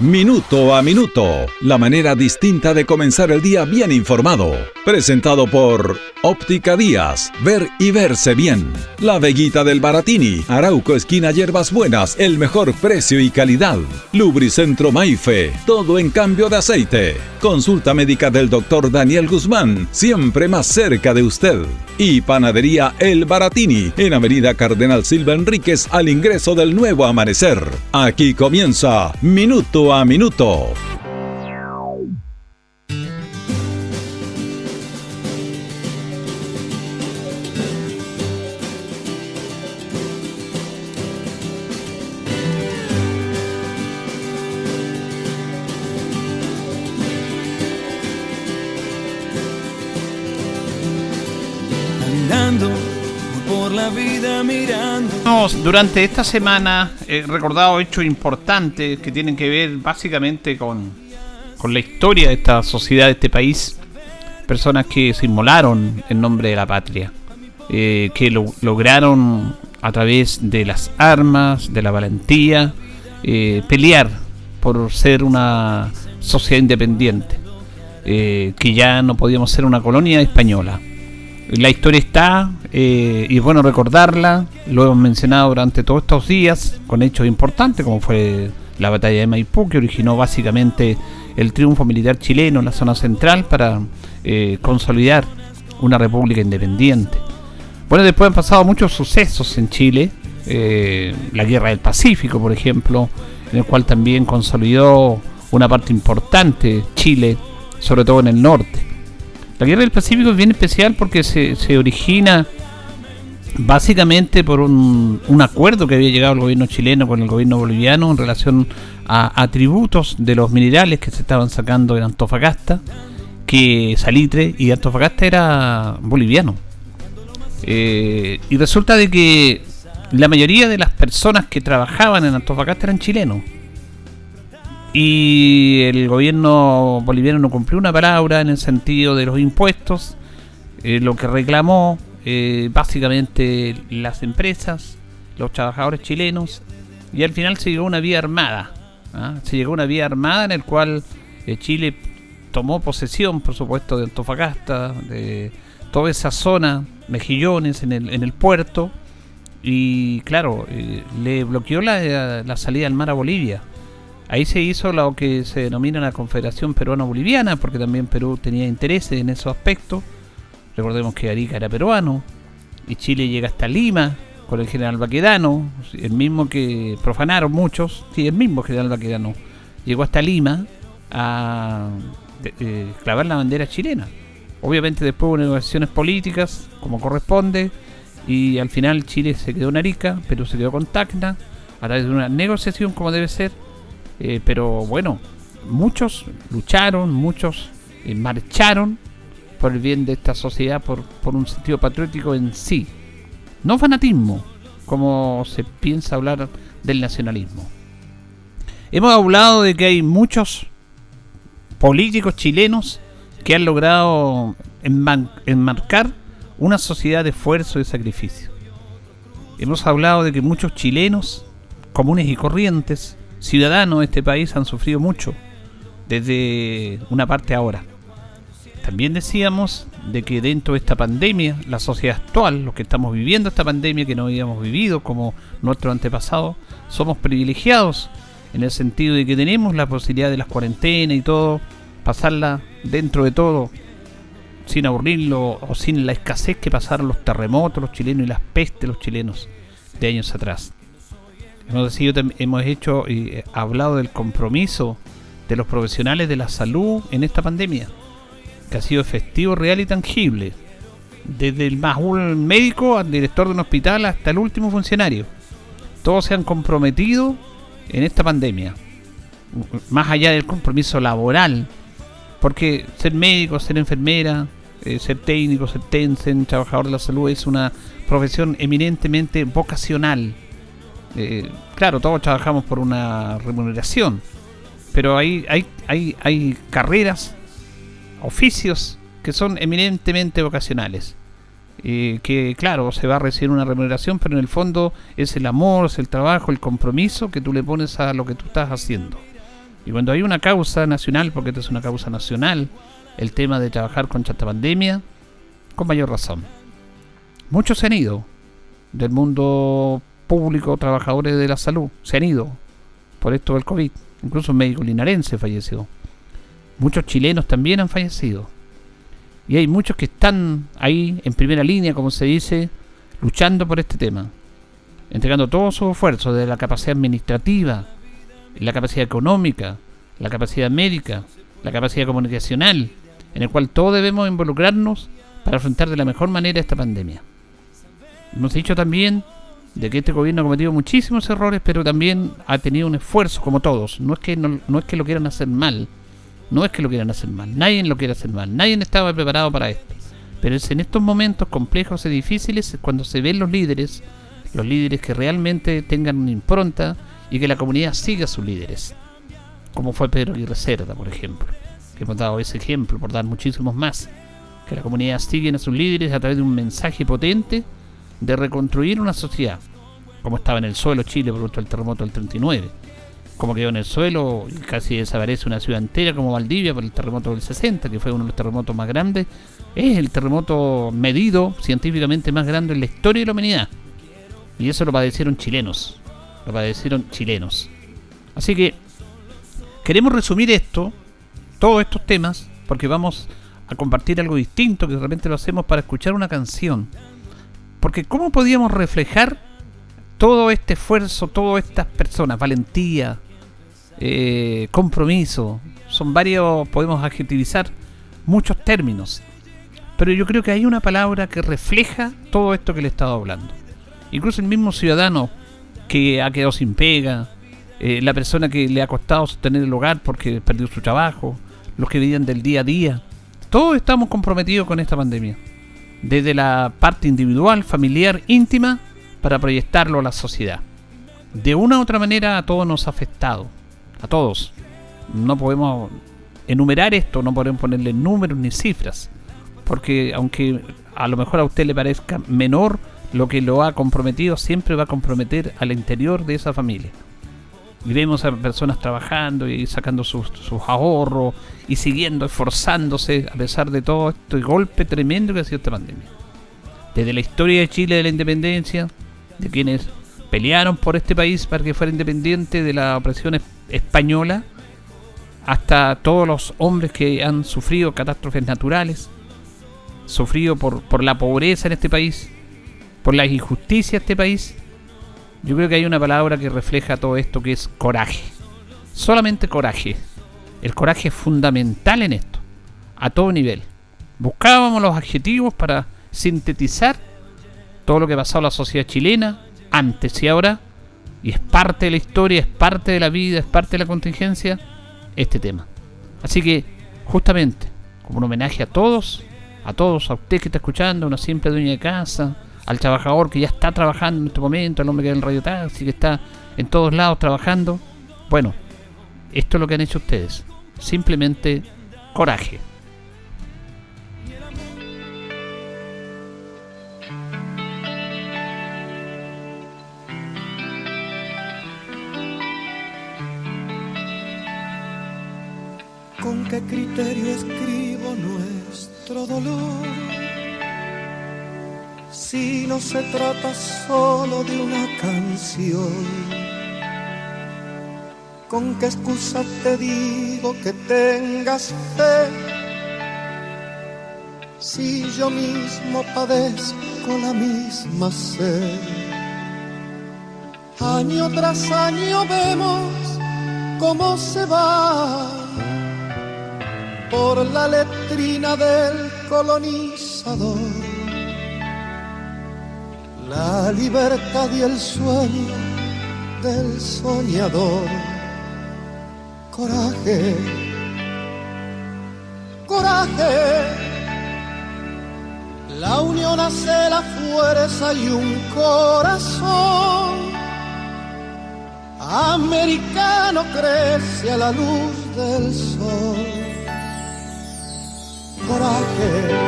Minuto a Minuto, la manera distinta de comenzar el día bien informado. Presentado por Óptica Díaz, ver y verse bien. La Veguita del Baratini, Arauco Esquina Hierbas Buenas, el mejor precio y calidad. Lubricentro Maife, todo en cambio de aceite. Consulta médica del doctor Daniel Guzmán, siempre más cerca de usted. Y Panadería El Baratini, en Avenida Cardenal Silva Enríquez, al ingreso del nuevo amanecer. Aquí comienza Minuto a Minuto. Durante esta semana he recordado hechos importantes que tienen que ver básicamente con, la historia de esta sociedad, de este país. Personas que se inmolaron en nombre de la patria, eh, que lo, lograron a través de las armas, de la valentía, eh, pelear por ser una sociedad independiente, eh, que ya no podíamos ser una colonia española. La historia está eh, y es bueno recordarla. Lo hemos mencionado durante todos estos días con hechos importantes como fue la batalla de Maipú que originó básicamente el triunfo militar chileno en la zona central para eh, consolidar una república independiente. Bueno, después han pasado muchos sucesos en Chile. Eh, la guerra del Pacífico, por ejemplo, en el cual también consolidó una parte importante Chile, sobre todo en el norte. La guerra del Pacífico es bien especial porque se, origina básicamente por un, acuerdo que había llegado el gobierno chileno con el gobierno boliviano en relación a, atributos de los minerales que se estaban sacando en Antofagasta, que Salitre y Antofagasta era boliviano. Eh, y resulta de que la mayoría de las personas que trabajaban en Antofagasta eran chilenos y el gobierno boliviano no cumplió una palabra en el sentido de los impuestos, eh, lo que reclamó eh, básicamente las empresas, los trabajadores chilenos, y al final se llegó a una vía armada. ¿ah? Se llegó a una vía armada en el cual eh, Chile tomó posesión, por supuesto, de Antofagasta, de toda esa zona, Mejillones, en el, en el puerto, y claro, le bloqueó la, la salida al mar a Bolivia. Ahí se hizo lo que se denomina la Confederación Peruano-Boliviana, porque también Perú tenía intereses en esos aspectos. Recordemos que Arica era peruano y Chile llega hasta Lima con el general Baquedano, el mismo que profanaron muchos, sí, el mismo general Baquedano, llegó hasta Lima a eh, clavar la bandera chilena. Obviamente después hubo negociaciones políticas, como corresponde, y al final Chile se quedó en Arica, Perú se quedó con Tacna, a través de una negociación como debe ser, eh, pero bueno, muchos lucharon, muchos eh, marcharon por el bien de esta sociedad, por, por un sentido patriótico en sí. No fanatismo, como se piensa hablar del nacionalismo. Hemos hablado de que hay muchos políticos chilenos que han logrado enmarcar una sociedad de esfuerzo y sacrificio. Hemos hablado de que muchos chilenos comunes y corrientes ciudadanos de este país han sufrido mucho desde una parte ahora. También decíamos de que dentro de esta pandemia, la sociedad actual, los que estamos viviendo esta pandemia que no habíamos vivido como nuestro antepasado, somos privilegiados en el sentido de que tenemos la posibilidad de las cuarentenas y todo, pasarla dentro de todo, sin aburrirlo o sin la escasez que pasaron los terremotos los chilenos y las pestes los chilenos de años atrás. Hemos, hemos hecho y eh, hablado del compromiso de los profesionales de la salud en esta pandemia, que ha sido efectivo, real y tangible. Desde el más un médico al director de un hospital hasta el último funcionario. Todos se han comprometido en esta pandemia. Más allá del compromiso laboral. Porque ser médico, ser enfermera, eh, ser técnico, ser tensen, trabajador de la salud es una profesión eminentemente vocacional eh, claro, todos trabajamos por una remuneración, pero hay, hay, carreras, oficios que son eminentemente vocacionales. eh, que claro, se va a recibir una remuneración, pero en el fondo es el amor, es el trabajo, el compromiso que tú le pones a lo que tú estás haciendo. Y cuando hay una causa nacional, porque esto es una causa nacional, el tema de trabajar contra esta pandemia, con mayor razón. Muchos se han ido del mundo público, trabajadores de la salud, se han ido por esto del COVID. Incluso un médico linarense falleció. Muchos chilenos también han fallecido. Y hay muchos que están ahí en primera línea, como se dice, luchando por este tema. Entregando todo su esfuerzo de la capacidad administrativa, la capacidad económica, la capacidad médica, la capacidad comunicacional, en el cual todos debemos involucrarnos para afrontar de la mejor manera esta pandemia. Hemos dicho también de que este gobierno ha cometido muchísimos errores, pero también ha tenido un esfuerzo, como todos. No es que, no, es que lo quieran hacer mal, no es que lo quieran hacer mal, nadie lo quiere hacer mal, nadie estaba preparado para esto. Pero es en estos momentos complejos y difíciles cuando se ven los líderes, los líderes que realmente tengan una impronta y que la comunidad siga a sus líderes. Como fue Pedro Aguirre Cerda, por ejemplo. Que hemos dado ese ejemplo, por dar muchísimos más. Que la comunidad siga a sus líderes a través de un mensaje potente de reconstruir una sociedad, como estaba en el suelo Chile producto del terremoto del 39, como quedó en el suelo y casi desaparece una ciudad entera como Valdivia por el terremoto del 60, que fue uno de los terremotos más grandes, es el terremoto medido científicamente más grande en la historia de la humanidad. Y eso lo padecieron chilenos, lo padecieron chilenos. Así que queremos resumir esto, todos estos temas, porque vamos a compartir algo distinto que realmente lo hacemos para escuchar una canción porque ¿cómo podíamos reflejar todo este esfuerzo, todas estas personas? Valentía, eh, compromiso. Son varios, podemos adjetivizar muchos términos. Pero yo creo que hay una palabra que refleja todo esto que le he estado hablando. Incluso el mismo ciudadano que ha quedado sin pega, eh, la persona que le ha costado sostener el hogar porque perdió su trabajo, los que vivían del día a día. Todos estamos comprometidos con esta pandemia desde la parte individual, familiar, íntima, para proyectarlo a la sociedad. De una u otra manera a todos nos ha afectado, a todos. No podemos enumerar esto, no podemos ponerle números ni cifras, porque aunque a lo mejor a usted le parezca menor, lo que lo ha comprometido siempre va a comprometer al interior de esa familia y vemos a personas trabajando y sacando sus, ahorros y siguiendo, esforzándose a pesar de todo este golpe tremendo que ha sido esta pandemia. Desde la historia de Chile de la independencia, de quienes pelearon por este país para que fuera independiente de la opresión española, hasta todos los hombres que han sufrido catástrofes naturales, sufrido por, por la pobreza en este país, por la injusticia de este país, yo creo que hay una palabra que refleja todo esto que es coraje. Solamente coraje. El coraje es fundamental en esto, a todo nivel. Buscábamos los adjetivos para sintetizar todo lo que ha pasado en la sociedad chilena, antes y ahora, y es parte de la historia, es parte de la vida, es parte de la contingencia, este tema. Así que, justamente, como un homenaje a todos, a todos, a usted que está escuchando, una simple dueña de casa, al trabajador que ya está trabajando en este momento, al hombre que en el radio taxi, que está en todos lados trabajando. Bueno, esto es lo que han hecho ustedes. Simplemente coraje. ¿Con qué criterio escribo nuestro dolor? Si no se trata solo de una canción? ¿Con qué excusa te digo que tengas fe? Si yo mismo padezco la misma sed. Año tras año vemos cómo se va por la letrina del colonizador la libertad y el sueño del soñador. Coraje, coraje, la unión hace la fuerza y un corazón. Americano crece a la luz del sol. Coraje,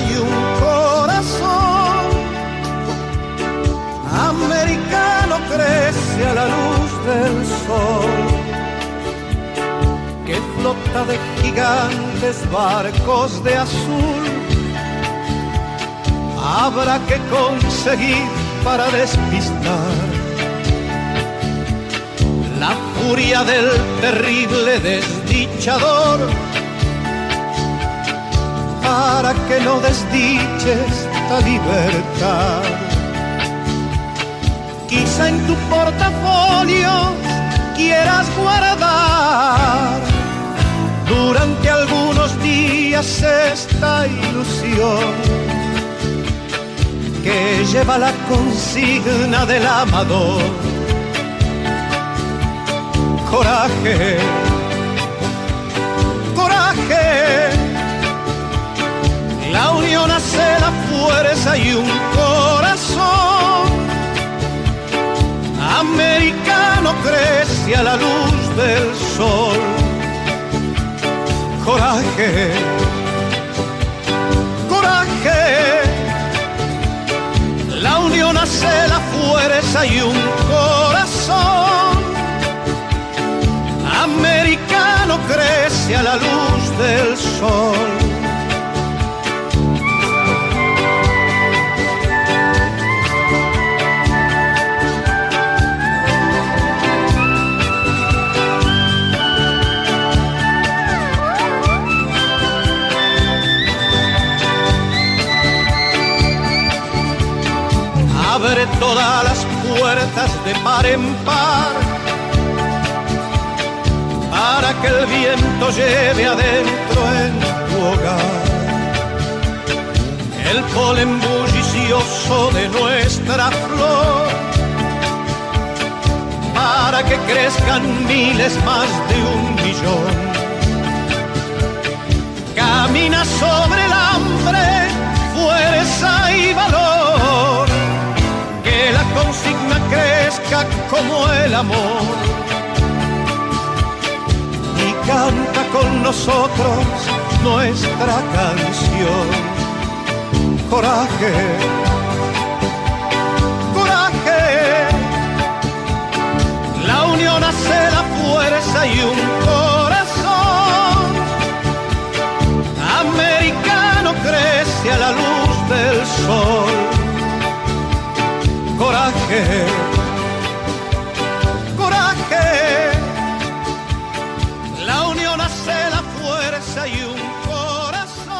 y un corazón. Americano crece a la luz del sol, que flota de gigantes barcos de azul. Habrá que conseguir para despistar la furia del terrible desdichador para que no desdiches esta libertad. Quizá en tu portafolio quieras guardar durante algunos días esta ilusión que lleva la consigna del amador. Coraje, coraje la unión hace la fuerza y un corazón. Americano crece a la luz del sol. Coraje, coraje. La unión hace la fuerza y un corazón. Americano crece a la luz del sol. Todas las puertas de par en par para que el viento lleve adentro en tu hogar el polen bullicioso de nuestra flor para que crezcan miles más de un millón. Camina sobre el hambre, fuerza y valor consigna crezca como el amor. Y canta con nosotros nuestra canción. Coraje, coraje. La unión hace la fuerza y un corazón. Americano crece a la luz del sol coraje. La unión hace la fuerza y un corazón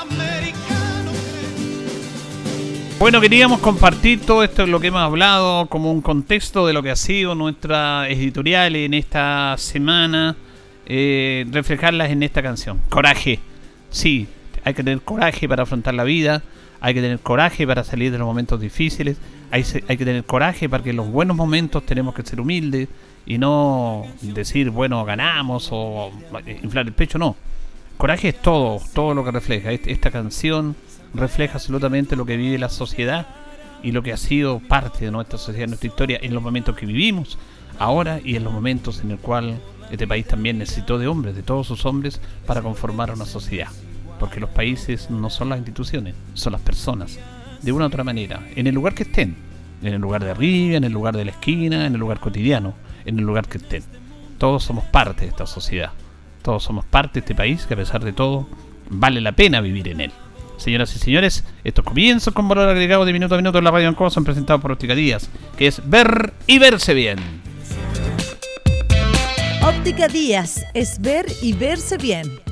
americano. Bueno, queríamos compartir todo esto, lo que hemos hablado, como un contexto de lo que ha sido nuestra editorial en esta semana, eh, reflejarlas en esta canción. Coraje, sí, hay que tener coraje para afrontar la vida hay que tener coraje para salir de los momentos difíciles, hay, hay que tener coraje para que en los buenos momentos tenemos que ser humildes y no decir, bueno, ganamos o inflar el pecho, no. Coraje es todo, todo lo que refleja. Esta canción refleja absolutamente lo que vive la sociedad y lo que ha sido parte de nuestra sociedad, nuestra historia, en los momentos que vivimos ahora y en los momentos en el cual este país también necesitó de hombres, de todos sus hombres, para conformar una sociedad porque los países no son las instituciones, son las personas, de una u otra manera, en el lugar que estén, en el lugar de arriba, en el lugar de la esquina, en el lugar cotidiano, en el lugar que estén. Todos somos parte de esta sociedad, todos somos parte de este país que a pesar de todo vale la pena vivir en él. Señoras y señores, estos comienzos con valor agregado de minuto a minuto en la radio en son presentados por Óptica Díaz, que es ver y verse bien. Óptica Díaz es ver y verse bien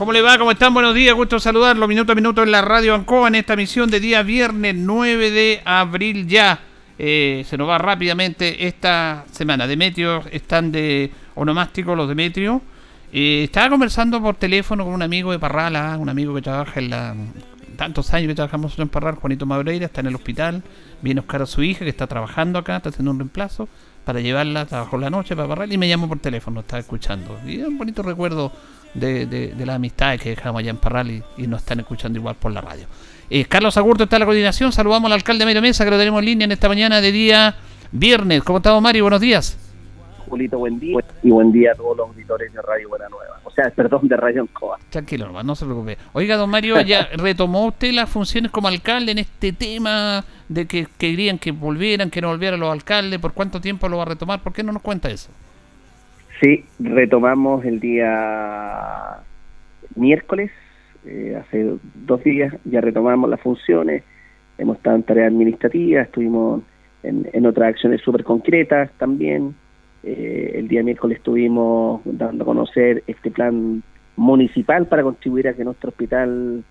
¿Cómo le va? ¿Cómo están? Buenos días, gusto saludarlo minuto a minuto en la radio Ancoa en esta misión de día viernes 9 de abril ya. Eh, se nos va rápidamente esta semana. Demetrio están de onomástico los Demetrio. Eh, estaba conversando por teléfono con un amigo de Parrala, un amigo que trabaja en la tantos años que trabajamos en Parral, Juanito Mabreira, está en el hospital, viene Oscar a su hija que está trabajando acá, está haciendo un reemplazo para llevarla, trabajó la noche para Parral y me llamó por teléfono, estaba escuchando. Y es un bonito recuerdo de, de, de las amistades que dejamos allá en Parral y, y nos están escuchando igual por la radio. Eh, Carlos Agurto está en la coordinación, saludamos al alcalde Mario Mesa que lo tenemos en línea en esta mañana de día viernes. ¿Cómo estamos Mario? Buenos días. Julito, buen día. Y buen día a todos los auditores de Radio Buena Nueva. O sea, perdón, de Radio Encoa. Tranquilo, nomás, no se preocupe. Oiga, don Mario, ¿ya retomó usted las funciones como alcalde en este tema de que querían que volvieran, que no volvieran los alcaldes? ¿Por cuánto tiempo lo va a retomar? ¿Por qué no nos cuenta eso? Sí, retomamos el día miércoles, eh, hace dos días, ya retomamos las funciones. Hemos estado en tareas administrativas, estuvimos en, en otras acciones súper concretas también. Eh, el día miércoles estuvimos dando a conocer este plan municipal para contribuir a que nuestro hospital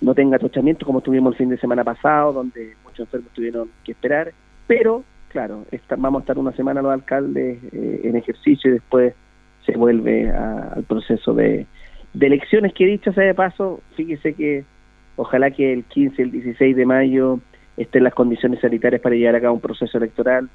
no tenga atochamiento como tuvimos el fin de semana pasado, donde muchos enfermos tuvieron que esperar, pero claro, vamos a estar una semana los alcaldes eh, en ejercicio y después se vuelve a, al proceso de, de elecciones que dicho sea de paso, fíjese que ojalá que el 15 y el 16 de mayo estén las condiciones sanitarias para llevar a cabo un proceso electoral.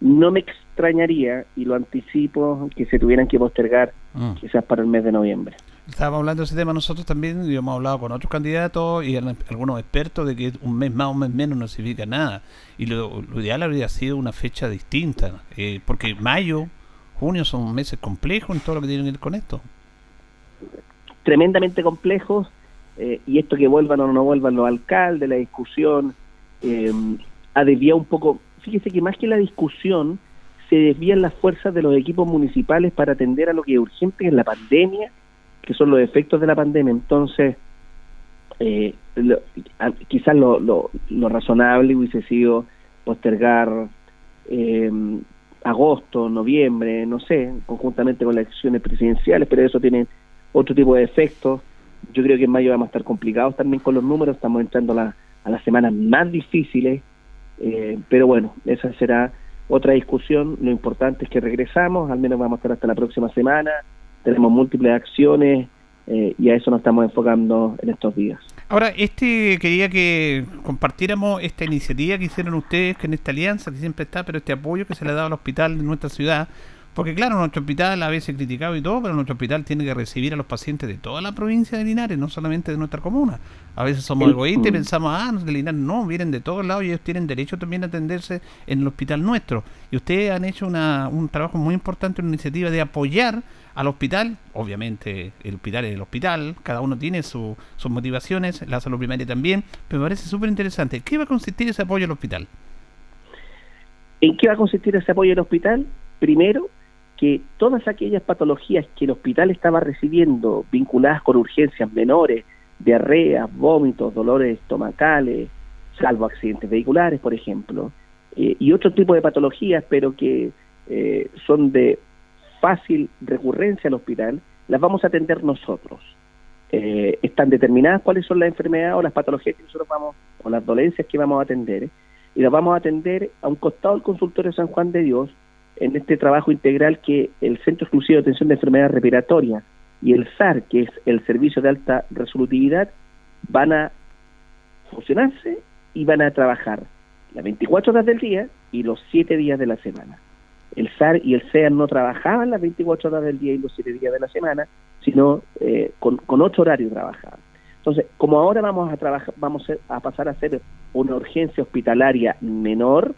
No me extrañaría, y lo anticipo, que se tuvieran que postergar Mm. quizás para el mes de noviembre. Estábamos hablando de ese tema nosotros también y hemos hablado con otros candidatos y al- algunos expertos de que un mes más o un mes menos no significa nada. Y lo, lo ideal habría sido una fecha distinta, eh, porque mayo, junio son meses complejos en todo lo que tiene que ver con esto. Tremendamente complejos, eh, y esto que vuelvan o no vuelvan los alcaldes, la discusión, eh, ha desviado un poco. Fíjese que más que la discusión, se desvían las fuerzas de los equipos municipales para atender a lo que es urgente, que es la pandemia, que son los efectos de la pandemia. Entonces, eh, lo- quizás lo, lo, lo razonable hubiese sido postergar eh, agosto, noviembre, no sé, conjuntamente con las elecciones presidenciales, pero eso tiene otro tipo de efectos. Yo creo que en mayo vamos a estar complicados también con los números, estamos entrando a, la- a las semanas más difíciles, eh, pero bueno, esa será otra discusión. Lo importante es que regresamos, al menos vamos a estar hasta la próxima semana, tenemos múltiples acciones eh, y a eso nos estamos enfocando en estos días. Ahora, este quería que compartiéramos esta iniciativa que hicieron ustedes, que en esta alianza que siempre está, pero este apoyo que se le ha dado al hospital de nuestra ciudad. Porque claro, nuestro hospital a veces criticado y todo, pero nuestro hospital tiene que recibir a los pacientes de toda la provincia de Linares, no solamente de nuestra comuna. A veces somos egoístas y pensamos, ah, los de Linares no, vienen de todos lados y ellos tienen derecho también a atenderse en el hospital nuestro. Y ustedes han hecho una, un trabajo muy importante, una iniciativa de apoyar al hospital. Obviamente el hospital es el hospital, cada uno tiene su- sus motivaciones, la salud primaria también, pero me parece súper interesante. ¿Qué va a consistir ese apoyo al hospital? ¿En qué va a consistir ese apoyo al hospital? Primero, que todas aquellas patologías que el hospital estaba recibiendo vinculadas con urgencias menores, diarreas, vómitos, dolores estomacales, salvo accidentes vehiculares, por ejemplo, eh, y otro tipo de patologías, pero que eh, son de fácil recurrencia al hospital, las vamos a atender nosotros. Eh, están determinadas cuáles son las enfermedades o las patologías que nosotros vamos, o las dolencias que vamos a atender, y las vamos a atender a un costado del consultorio San Juan de Dios en este trabajo integral que el Centro Exclusivo de Atención de Enfermedades Respiratorias y el SAR, que es el Servicio de Alta Resolutividad, van a fusionarse y van a trabajar las 24 horas del día y los 7 días de la semana. El SAR y el SEAR no trabajaban las 24 horas del día y los 7 días de la semana, sino eh, con, con 8 horarios trabajaban. Entonces, como ahora vamos a trabajar, vamos a pasar a hacer una urgencia hospitalaria menor,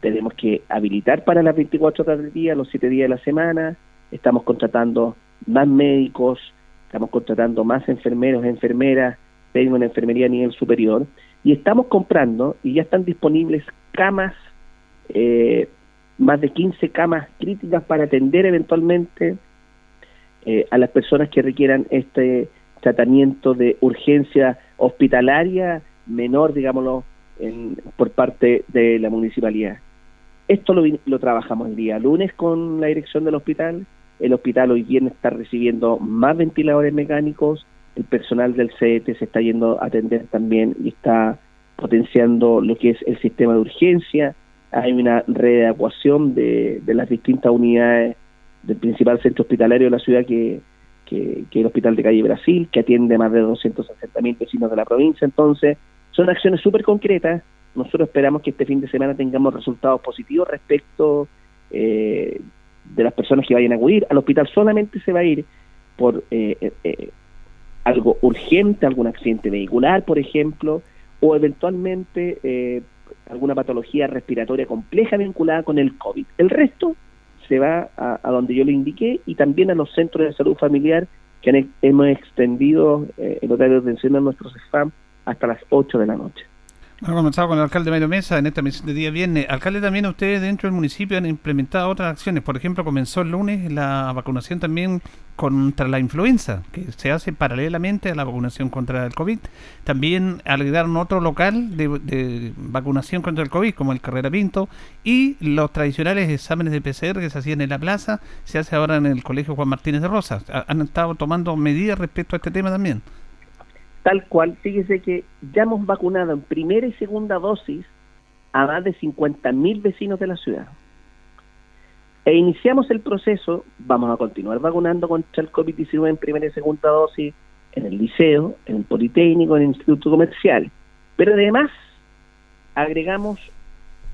tenemos que habilitar para las 24 horas del día, los 7 días de la semana, estamos contratando más médicos, estamos contratando más enfermeros, enfermeras, tengo una enfermería a nivel superior, y estamos comprando, y ya están disponibles camas, eh, más de 15 camas críticas para atender eventualmente eh, a las personas que requieran este tratamiento de urgencia hospitalaria menor, digámoslo, en, por parte de la municipalidad. Esto lo, lo, trabajamos el día lunes con la dirección del hospital. El hospital hoy viernes está recibiendo más ventiladores mecánicos. El personal del CET se está yendo a atender también y está potenciando lo que es el sistema de urgencia. Hay una readecuación de, de las distintas unidades del principal centro hospitalario de la ciudad que, que, el Hospital de Calle Brasil, que atiende más de 260 mil vecinos de la provincia. Entonces, son acciones súper concretas. Nosotros esperamos que este fin de semana tengamos resultados positivos respecto eh, de las personas que vayan a acudir. Al hospital solamente se va a ir por eh, eh, algo urgente, algún accidente vehicular, por ejemplo, o eventualmente alguna patología respiratoria compleja vinculada con el COVID. El resto se va a, donde yo le indiqué y también a los centros de salud familiar que hemos extendido eh, el horario de atención a nuestros spam hasta las 8 de la noche. Hemos comenzado con el alcalde Mario Mesa en esta misión de día viernes. Alcalde, también ustedes dentro del municipio han implementado otras acciones. Por ejemplo, comenzó el lunes la vacunación también contra la influenza, que se hace paralelamente a la vacunación contra el COVID. También agregaron otro local de, vacunación contra el COVID, como el Carrera Pinto, y los tradicionales exámenes de PCR que se hacían en la plaza, se hace ahora en el Colegio Juan Martínez de Rosas. Han estado tomando medidas respecto a este tema también tal cual, fíjese que ya hemos vacunado en primera y segunda dosis a más de 50.000 vecinos de la ciudad. E iniciamos el proceso, vamos a continuar vacunando contra el COVID-19 en primera y segunda dosis en el liceo, en el Politécnico, en el Instituto Comercial. Pero además agregamos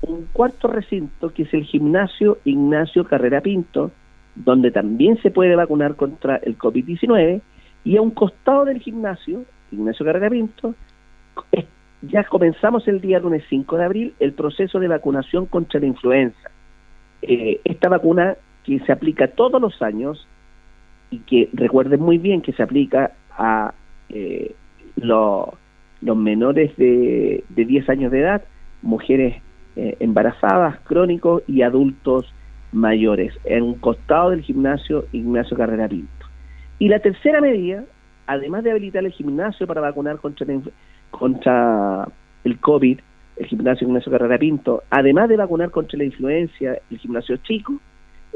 un cuarto recinto que es el gimnasio Ignacio Carrera Pinto, donde también se puede vacunar contra el COVID-19 y a un costado del gimnasio Ignacio Carrera Pinto, ya comenzamos el día lunes 5 de abril el proceso de vacunación contra la influenza. Eh, esta vacuna que se aplica todos los años y que recuerden muy bien que se aplica a eh, los menores de, de 10 años de edad, mujeres eh, embarazadas, crónicos y adultos mayores, en un costado del gimnasio Ignacio Carrera Pinto. Y la tercera medida además de habilitar el gimnasio para vacunar contra, contra el COVID, el gimnasio Ignacio Carrera Pinto, además de vacunar contra la influencia, el gimnasio chico,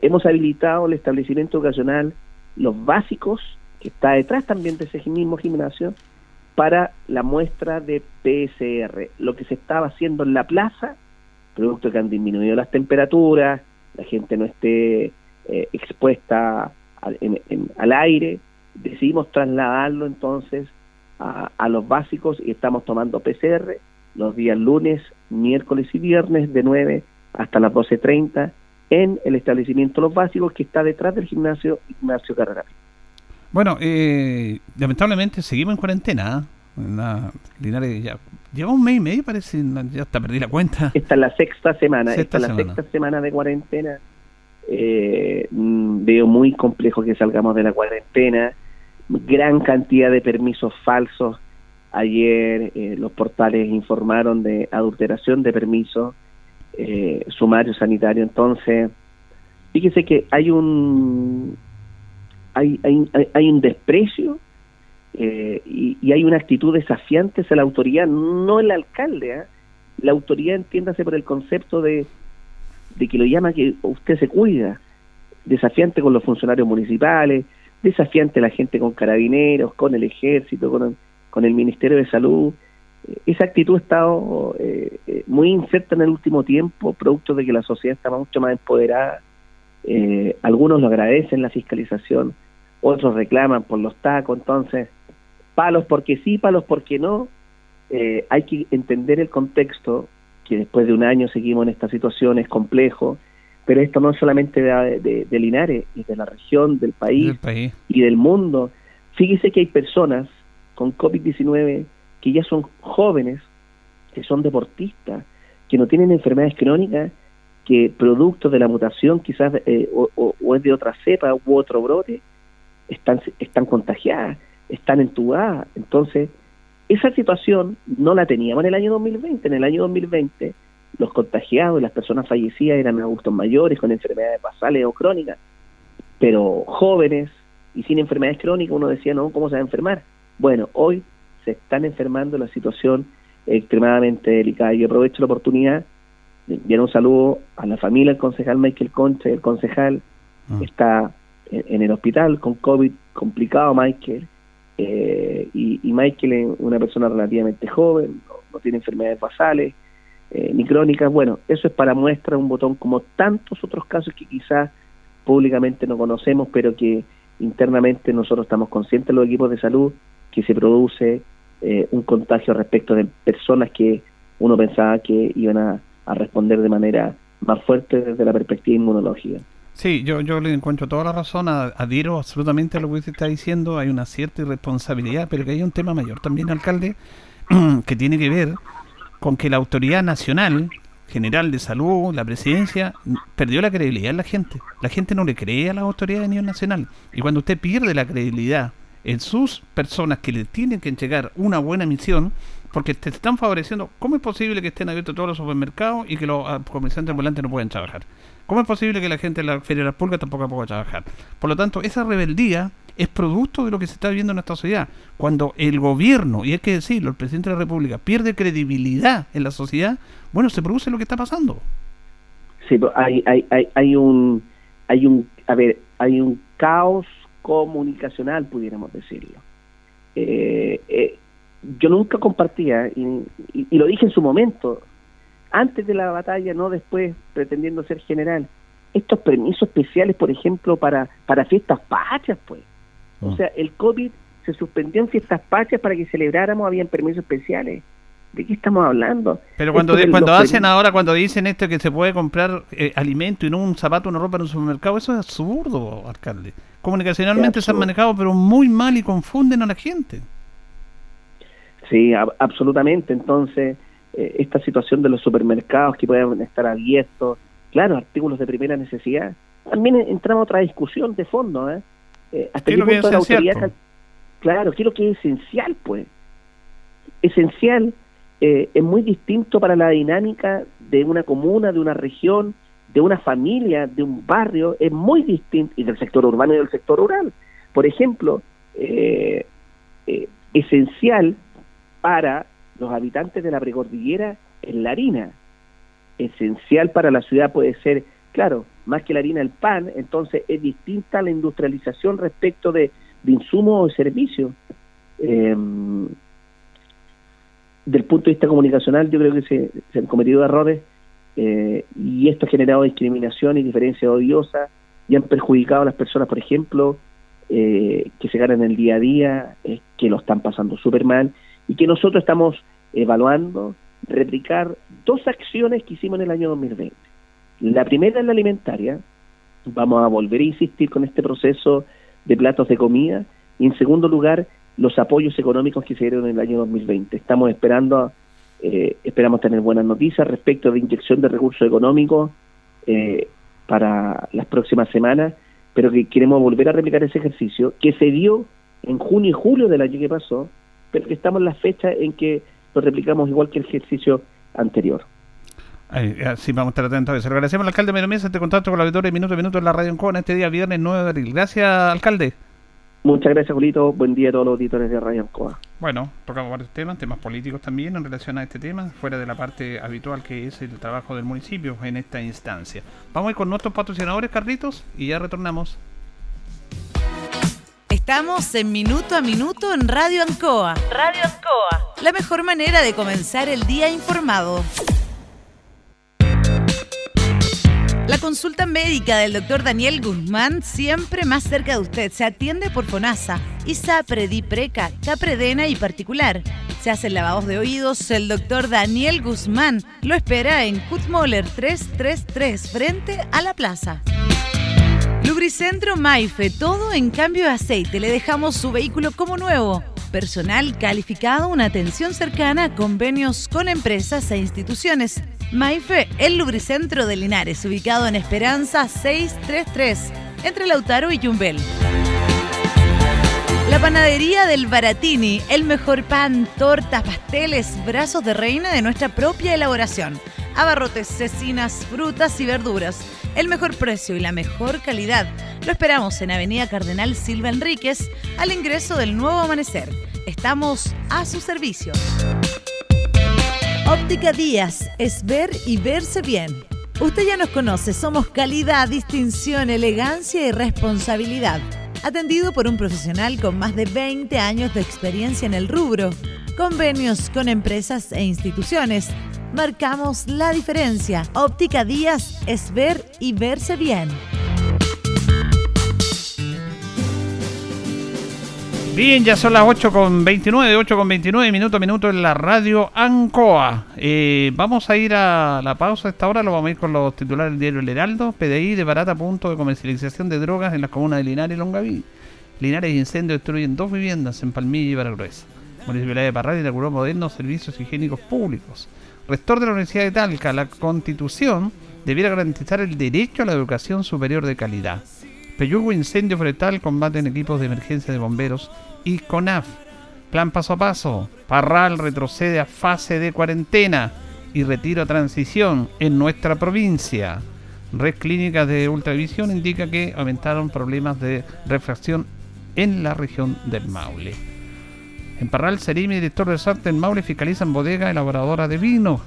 hemos habilitado el establecimiento ocasional, los básicos, que está detrás también de ese mismo gimnasio, para la muestra de PCR. Lo que se estaba haciendo en la plaza, producto que han disminuido las temperaturas, la gente no esté eh, expuesta al aire, decidimos trasladarlo entonces a, los básicos y estamos tomando PCR los días lunes, miércoles y viernes de 9 hasta las 12.30 en el establecimiento Los Básicos que está detrás del gimnasio Ignacio Carrera. Bueno, eh, lamentablemente seguimos en cuarentena. ¿ah? Linares ya lleva un mes y medio, parece, ya hasta perdí la cuenta. Esta es la sexta semana, esta es la sexta semana de cuarentena. Eh, mm, veo muy complejo que salgamos de la cuarentena gran cantidad de permisos falsos. Ayer eh, los portales informaron de adulteración de permisos, eh, sumario sanitario. Entonces, fíjese que hay un hay, hay, hay un desprecio eh, y, hay una actitud desafiante hacia la autoridad, no el alcalde. ¿ah? La autoridad entiéndase por el concepto de, de que lo llama que usted se cuida, desafiante con los funcionarios municipales, desafiante la gente con carabineros, con el ejército, con, con el Ministerio de Salud. Eh, esa actitud ha estado eh, eh, muy incerta en el último tiempo, producto de que la sociedad está mucho más empoderada. algunos lo agradecen la fiscalización, otros reclaman por los tacos, entonces, palos porque sí, palos porque no. hay que entender el contexto, que después de un año seguimos en esta situación, es complejo, pero esto no es solamente de, Linares, es de la región, del país, y del mundo. Fíjese que hay personas con COVID-19 que ya son jóvenes, que son deportistas, que no tienen enfermedades crónicas, que producto de la mutación quizás eh, o, es de otra cepa u otro brote, están, están contagiadas, están entubadas. Entonces, esa situación no la teníamos en el año 2020. En el año 2020 los contagiados y las personas fallecidas eran adultos mayores con enfermedades basales o crónicas, pero jóvenes y sin enfermedades crónicas uno decía, no, ¿cómo se va a enfermar? Bueno, hoy se están enfermando la situación extremadamente delicada. y aprovecho la oportunidad de enviar un saludo a la familia del concejal Michael Concha, el concejal ah. está en, el hospital con COVID complicado, Michael, eh, y, Michael es una persona relativamente joven, no tiene enfermedades basales, eh, ni crónicas. Bueno, eso es para muestra un botón como tantos otros casos que quizás públicamente no conocemos, pero que internamente nosotros estamos conscientes los equipos de salud que se produce eh, un contagio respecto de personas que uno pensaba que iban a, responder de manera más fuerte desde la perspectiva inmunológica. Sí, yo, yo le encuentro toda la razón, adhiero absolutamente a lo que usted está diciendo, hay una cierta irresponsabilidad, pero que hay un tema mayor también, alcalde, que tiene que ver con que la autoridad nacional, general de salud, la presidencia, perdió la credibilidad en la gente. La gente no le cree a las autoridades a nivel nacional. Y cuando usted pierde la credibilidad en sus personas que le tienen que entregar una buena misión, porque te están favoreciendo, ¿cómo es posible que estén abiertos todos los supermercados y que los ah, comerciantes ambulantes no puedan trabajar? ¿Cómo es posible que la gente de la Feria de las Pulgas tampoco pueda trabajar? Por lo tanto, esa rebeldía es producto de lo que se está viviendo en nuestra sociedad. Cuando el gobierno, y hay que decirlo, el presidente de la República pierde credibilidad en la sociedad, bueno, se produce lo que está pasando. Sí, hay, hay, hay, hay un, hay un, a ver, hay un caos comunicacional, pudiéramos decirlo. Eh, eh, yo nunca compartía, y, lo dije en su momento, antes de la batalla, no después, pretendiendo ser general, estos permisos especiales, por ejemplo, para, para fiestas patrias, pues. O mm. sea, el COVID se suspendió en fiestas patrias para que celebráramos, habían permisos especiales. ¿De qué estamos hablando? Pero cuando, cuando hacen ahora, cuando dicen esto que se puede comprar eh, alimento y no un zapato, una ropa en un supermercado, eso es absurdo, alcalde. Comunicacionalmente se han manejado, pero muy mal y confunden a la gente. Sí, absolutamente. Entonces, eh, esta situación de los supermercados que pueden estar abiertos, claro, artículos de primera necesidad, también entramos a otra discusión de fondo. ¿eh? eh hasta qué punto la autoridad. Claro, ¿qué es lo que es esencial, pues? Esencial eh, es muy distinto para la dinámica de una comuna, de una región, de una familia, de un barrio, es muy distinto, y del sector urbano y del sector rural. Por ejemplo, eh, eh, esencial para los habitantes de la precordillera es la harina. Esencial para la ciudad puede ser, claro, más que la harina, el pan, entonces es distinta la industrialización respecto de, de insumos o servicios. Eh, del punto de vista comunicacional yo creo que se, han cometido errores eh, y esto ha generado discriminación y diferencia odiosa y han perjudicado a las personas, por ejemplo, eh, que se ganan el día a día, eh, que lo están pasando súper mal y que nosotros estamos evaluando replicar dos acciones que hicimos en el año 2020. La primera es la alimentaria, vamos a volver a insistir con este proceso de platos de comida y en segundo lugar los apoyos económicos que se dieron en el año 2020. Estamos esperando, eh, esperamos tener buenas noticias respecto de inyección de recursos económicos eh, para las próximas semanas, pero que queremos volver a replicar ese ejercicio que se dio en junio y julio del año que pasó, pero que estamos en la fecha en que lo replicamos igual que el ejercicio anterior. sí, vamos a estar atentos a Agradecemos al alcalde Mero Mesa este contacto con la auditoría Minuto a Minuto en la Radio en este día viernes 9 de abril. Gracias, alcalde. Muchas gracias, Julito. Buen día a todos los auditores de Radio Ancoa. Bueno, tocamos varios temas, temas políticos también en relación a este tema, fuera de la parte habitual que es el trabajo del municipio en esta instancia. Vamos a ir con nuestros patrocinadores, Carlitos, y ya retornamos. Estamos en Minuto a Minuto en Radio Ancoa. Radio Ancoa. La mejor manera de comenzar el día informado. La consulta médica del doctor Daniel Guzmán siempre más cerca de usted. Se atiende por FONASA, ISAPRE, DIPRECA, CAPREDENA y particular. Se hacen lavados de oídos. El doctor Daniel Guzmán lo espera en Kutmoller 333 frente a la plaza. Lubricentro Maife, todo en cambio de aceite. Le dejamos su vehículo como nuevo. Personal calificado, una atención cercana, convenios con empresas e instituciones. Maife, el lubricentro de Linares, ubicado en Esperanza 633, entre Lautaro y Yumbel. La panadería del Baratini, el mejor pan, tortas, pasteles, brazos de reina de nuestra propia elaboración. Abarrotes, cecinas, frutas y verduras. El mejor precio y la mejor calidad. Lo esperamos en Avenida Cardenal Silva Enríquez, al ingreso del nuevo amanecer. Estamos a su servicio. Óptica Díaz es ver y verse bien. Usted ya nos conoce, somos calidad, distinción, elegancia y responsabilidad. Atendido por un profesional con más de 20 años de experiencia en el rubro, convenios con empresas e instituciones. Marcamos la diferencia. Óptica Díaz es ver y verse bien. Bien, ya son las 8 con 29, 8 con 29, minuto a minuto en la radio Ancoa. Eh, vamos a ir a la pausa a esta hora, lo vamos a ir con los titulares del diario El Heraldo. PDI de barata punto de comercialización de drogas en las comunas de Linares y Longaví. Linares y incendios destruyen dos viviendas en Palmilla y Baragruesa. Municipalidad de Parral inauguró modernos servicios higiénicos públicos. Rector de la Universidad de Talca, la Constitución debiera garantizar el derecho a la educación superior de calidad. Peyugo Incendio Forestal combate en equipos de emergencia de bomberos y CONAF. Plan paso a paso. Parral retrocede a fase de cuarentena y retiro a transición en nuestra provincia. Red Clínicas de Ultravisión indica que aumentaron problemas de refracción en la región del Maule. En Parral, Serimi, director de SART en Maule, fiscalizan bodega elaboradora de vino.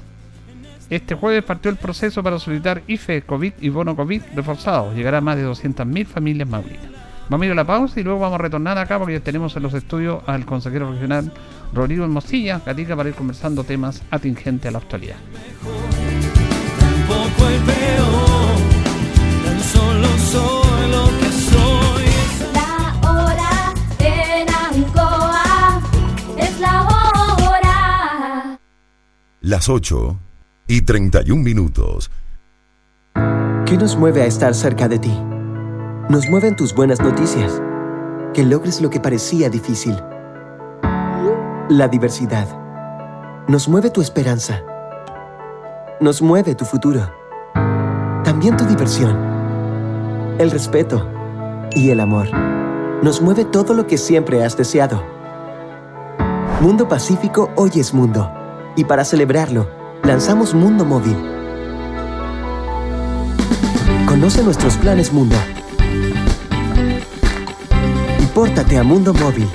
Este jueves partió el proceso para solicitar IFE, COVID y bono COVID reforzados. Llegará a más de 200.000 familias maulinas. Vamos a ir a la pausa y luego vamos a retornar acá porque ya tenemos en los estudios al consejero regional Rodrigo Mosilla, Gatica, para ir conversando temas atingentes a la actualidad. La Las 8 y 31 minutos. ¿Qué nos mueve a estar cerca de ti? Nos mueven tus buenas noticias. Que logres lo que parecía difícil. La diversidad. Nos mueve tu esperanza. Nos mueve tu futuro. También tu diversión. El respeto. Y el amor. Nos mueve todo lo que siempre has deseado. Mundo Pacífico hoy es mundo. Y para celebrarlo, lanzamos Mundo Móvil. Conoce nuestros planes Mundo. Y pórtate a Mundo Móvil.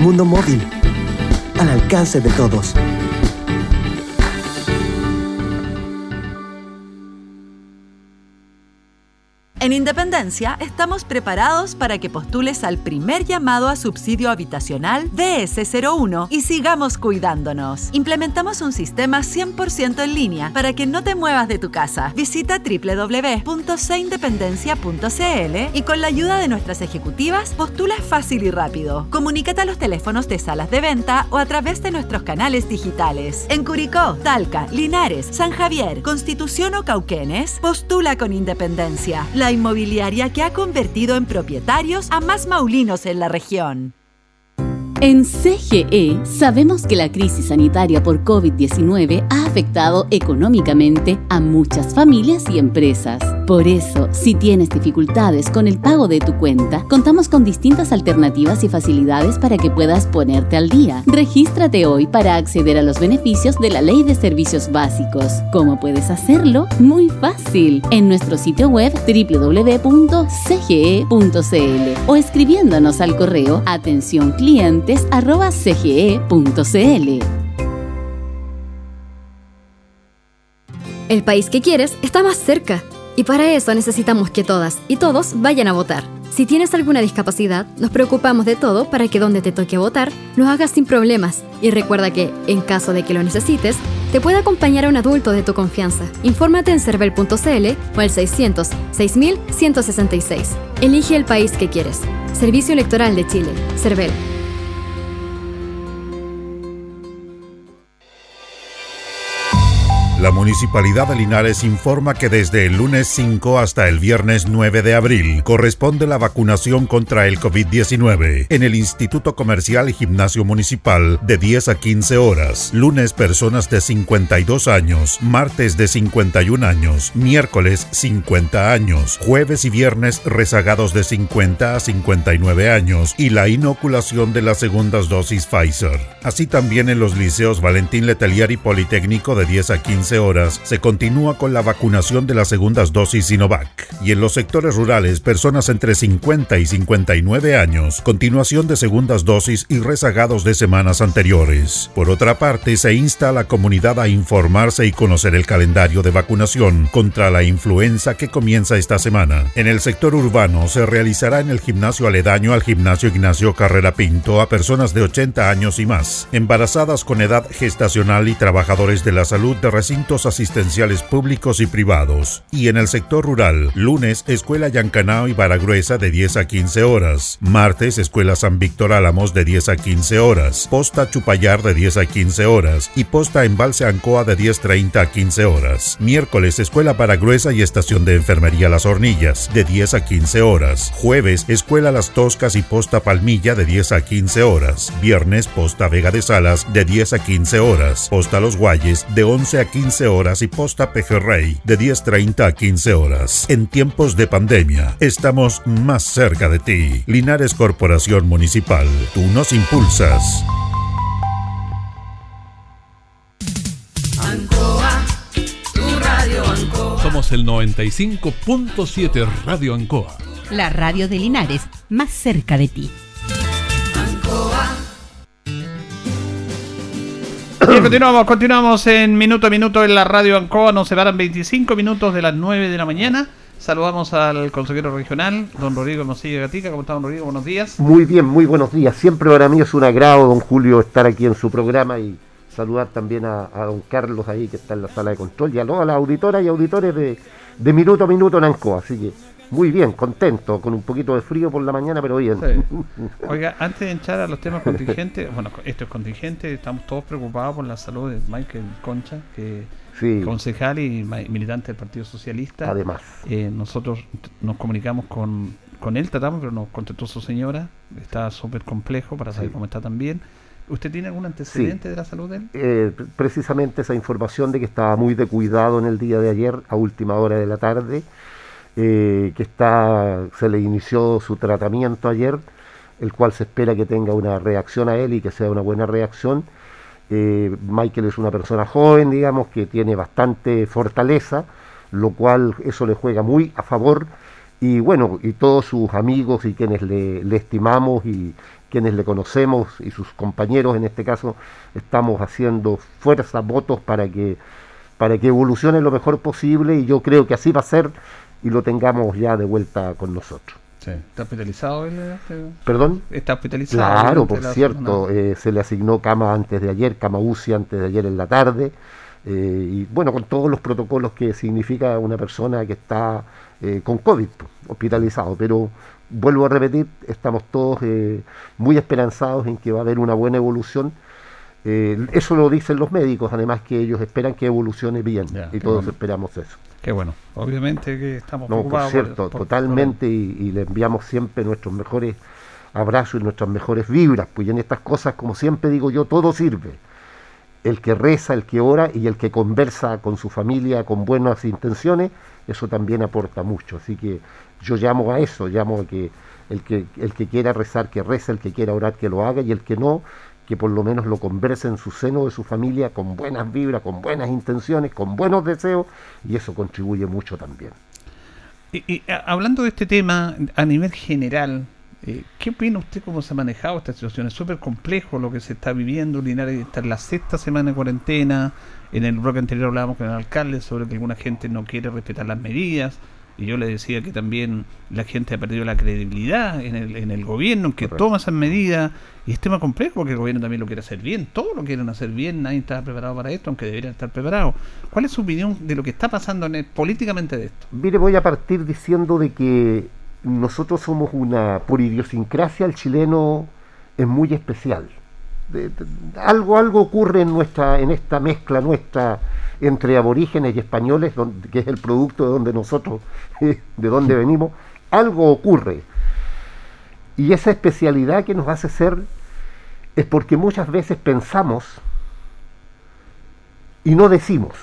Mundo Móvil. Al alcance de todos. En Independencia estamos preparados para que postules al primer llamado a subsidio habitacional DS01 y sigamos cuidándonos. Implementamos un sistema 100% en línea para que no te muevas de tu casa. Visita www.seindependencia.cl y con la ayuda de nuestras ejecutivas postula fácil y rápido. Comunícate a los teléfonos de salas de venta o a través de nuestros canales digitales. En Curicó, Talca, Linares, San Javier, Constitución o Cauquenes, postula con Independencia. La inmobiliaria que ha convertido en propietarios a más maulinos en la región. En CGE sabemos que la crisis sanitaria por COVID-19 ha afectado económicamente a muchas familias y empresas. Por eso, si tienes dificultades con el pago de tu cuenta, contamos con distintas alternativas y facilidades para que puedas ponerte al día. Regístrate hoy para acceder a los beneficios de la Ley de Servicios Básicos. ¿Cómo puedes hacerlo? Muy fácil. En nuestro sitio web www.cge.cl o escribiéndonos al correo atención clientes arroba cge.cl. El país que quieres está más cerca y para eso necesitamos que todas y todos vayan a votar. Si tienes alguna discapacidad, nos preocupamos de todo para que donde te toque votar lo hagas sin problemas y recuerda que, en caso de que lo necesites, te puede acompañar a un adulto de tu confianza. Infórmate en cervel.cl o al 600 6166. Elige el país que quieres. Servicio Electoral de Chile. Cervel. La Municipalidad de Linares informa que desde el lunes 5 hasta el viernes 9 de abril corresponde la vacunación contra el COVID-19 en el Instituto Comercial y Gimnasio Municipal de 10 a 15 horas. Lunes personas de 52 años, martes de 51 años, miércoles 50 años, jueves y viernes rezagados de 50 a 59 años y la inoculación de las segundas dosis Pfizer. Así también en los liceos Valentín Letelier y Politécnico de 10 a 15 horas se continúa con la vacunación de las segundas dosis Sinovac. Y en los sectores rurales, personas entre 50 y 59 años, continuación de segundas dosis y rezagados de semanas anteriores. Por otra parte, se insta a la comunidad a informarse y conocer el calendario de vacunación contra la influenza que comienza esta semana. En el sector urbano se realizará en el gimnasio aledaño al gimnasio Ignacio Carrera Pinto a personas de 80 años y más, embarazadas con edad gestacional y trabajadores de la salud de recintos recintos asistenciales públicos y privados. Y en el sector rural, lunes, Escuela Yancanao y Baragruesa de 10 a 15 horas. Martes, Escuela San Víctor Álamos de 10 a 15 horas. Posta Chupayar de 10 a 15 horas. Y Posta Embalse Ancoa de 10.30 a 15 horas. Miércoles, Escuela Baragruesa y Estación de Enfermería Las Hornillas de 10 a 15 horas. Jueves, Escuela Las Toscas y Posta Palmilla de 10 a 15 horas. Viernes, Posta Vega de Salas de 10 a 15 horas. Posta Los Guayes de 11 a 15 horas y Posta Pejerrey de 10.30 a 15 horas. En tiempos de pandemia, estamos más cerca de ti. Linares Corporación Municipal, tú nos impulsas. Ancoa, tu radio Ancoa. Somos el 95.7 Radio Ancoa. La radio de Linares, más cerca de ti. Bien, continuamos, continuamos en minuto a minuto en la radio Ancoa. Nos separan 25 minutos de las 9 de la mañana. Saludamos al consejero regional, don Rodrigo Mosilla Gatica. ¿Cómo está, don Rodrigo? Buenos días. Muy bien, muy buenos días. Siempre para mí es un agrado, don Julio, estar aquí en su programa y saludar también a, a don Carlos ahí, que está en la sala de control, y a todas las auditoras y auditores de, de Minuto a Minuto en Ancoa. Así que muy bien, contento, con un poquito de frío por la mañana, pero bien. Oiga, antes de entrar a los temas contingentes, bueno, esto es contingente, estamos todos preocupados por la salud de Michael Concha, que Sí. concejal y militante del Partido Socialista. Además. Eh, nosotros nos comunicamos con, con él, tratamos, pero nos contestó su señora. Está súper complejo para saber Sí. cómo está también. ¿Usted tiene algún antecedente de la salud de él? Eh, pre- precisamente esa información de que estaba muy de cuidado en el día de ayer, a última hora de la tarde, eh, que está, se le inició su tratamiento ayer, el cual se espera que tenga una reacción a él y que sea una buena reacción. Eh, Michael es una persona joven, digamos, que tiene bastante fortaleza, lo cual eso le juega muy a favor. Y bueno, y todos sus amigos y quienes le, le estimamos y quienes le conocemos y sus compañeros en este caso, estamos haciendo fuerza, votos para que, para que evolucione lo mejor posible y yo creo que así va a ser y lo tengamos ya de vuelta con nosotros. ¿Está hospitalizado él? este? ¿Perdón? Está hospitalizado. Claro, por cierto, eh, se le asignó cama antes de ayer, cama UCI antes de ayer en la tarde, eh, y bueno, con todos los protocolos que significa una persona que está eh, con COVID, pues, hospitalizado, pero vuelvo a repetir, estamos todos eh, muy esperanzados en que va a haber una buena evolución. Eh, eso lo dicen los médicos, además que ellos esperan que evolucione bien, y todos bueno. esperamos eso. Qué bueno. Obviamente que estamos No, por preocupados. cierto, por- totalmente, y, y le enviamos siempre nuestros mejores abrazos y nuestras mejores vibras, pues en estas cosas, como siempre digo yo, todo sirve. El que reza, el que ora y el que conversa con su familia con buenas intenciones, eso también aporta mucho. Así que yo llamo a eso, llamo a que el que, el que quiera rezar, que reza, el que quiera orar, que lo haga, y el que no, que por lo menos lo converse en su seno de su familia con buenas vibras, con buenas intenciones, con buenos deseos, y eso contribuye mucho también. Y, hablando de este tema a nivel general, eh, ¿qué opina usted cómo se ha manejado esta situación? Es súper complejo lo que se está viviendo. Linares está en la sexta semana de cuarentena. En el bloque anterior hablábamos con el alcalde sobre que alguna gente no quiere respetar las medidas. Y yo le decía que también la gente ha perdido la credibilidad en el, en el gobierno, que toma esas medidas. Y es tema complejo porque el gobierno también lo quiere hacer bien. Todos lo quieren hacer bien. Nadie está preparado para esto, aunque deberían estar preparados. ¿Cuál es su opinión de lo que está pasando en el- políticamente de esto? Mire, voy a partir diciendo de que nosotros somos una, por idiosincrasia, el chileno es muy especial. Algo, algo ocurre en nuestra, en esta mezcla nuestra entre aborígenes y españoles, que es el producto de donde nosotros, de donde venimos, algo ocurre. Y esa especialidad que nos hace ser es porque muchas veces pensamos y no decimos.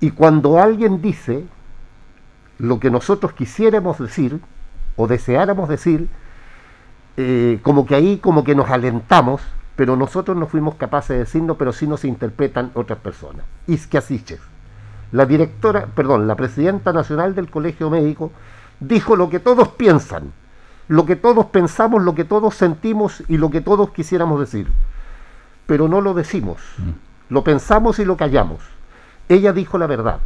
Y cuando alguien dice lo que nosotros quisiéramos decir o deseáramos decir, eh, como que ahí como que nos alentamos, pero nosotros no fuimos capaces de decirlo, pero sí nos interpretan otras personas. Iskia Siches, la directora, perdón, la presidenta nacional del Colegio Médico, dijo lo que todos piensan, lo que todos pensamos, lo que todos sentimos y lo que todos quisiéramos decir, pero no lo decimos, lo pensamos y lo callamos. Ella dijo la verdad.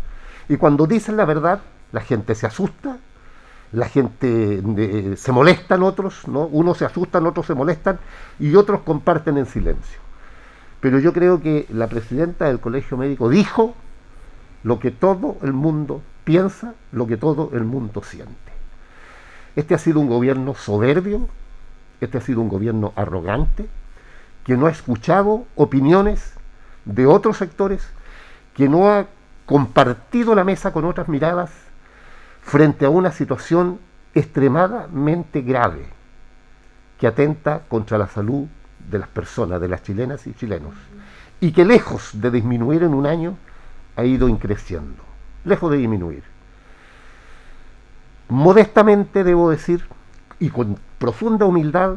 Y cuando dicen la verdad, la gente se asusta, la gente eh, se molestan otros, ¿no? Unos se asustan, otros se molestan y otros comparten en silencio. pero yo creo que la presidenta del Colegio Médico dijo lo que todo el mundo piensa, lo que todo el mundo siente. Este ha sido un gobierno soberbio, este ha sido un gobierno arrogante, que no ha escuchado opiniones de otros sectores, que no ha compartido la mesa con otras miradas frente a una situación extremadamente grave que atenta contra la salud de las personas, de las chilenas y chilenos, y que lejos de disminuir en un año, ha ido increciendo, lejos de disminuir. Modestamente debo decir, y con profunda humildad,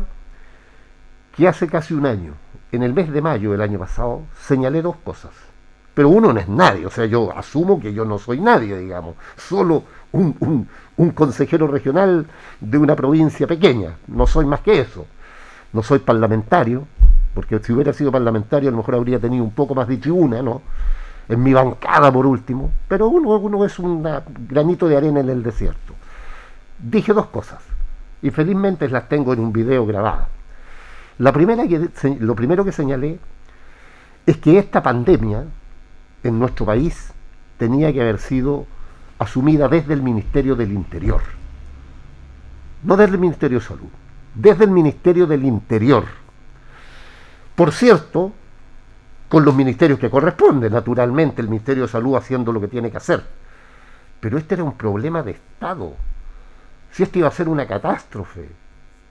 que hace casi un año, en el mes de mayo del año pasado, señalé dos cosas. Pero uno no es nadie, o sea, yo asumo que yo no soy nadie, digamos, solo un, consejero regional de una provincia pequeña, no soy más que eso. No soy parlamentario, porque si hubiera sido parlamentario a lo mejor habría tenido un poco más de tribuna, ¿no? En mi bancada por último, pero uno, es un granito de arena en el desierto. Dije dos cosas, y felizmente las tengo en un video grabado. La primera lo primero que señalé es que esta pandemia en nuestro país tenía que haber sido asumida desde el Ministerio del Interior, no desde el Ministerio de Salud, desde el Ministerio del Interior. Por cierto, con los ministerios que corresponden, naturalmente el Ministerio de Salud haciendo lo que tiene que hacer. Pero este era un problema de Estado. Si esto iba a ser una catástrofe,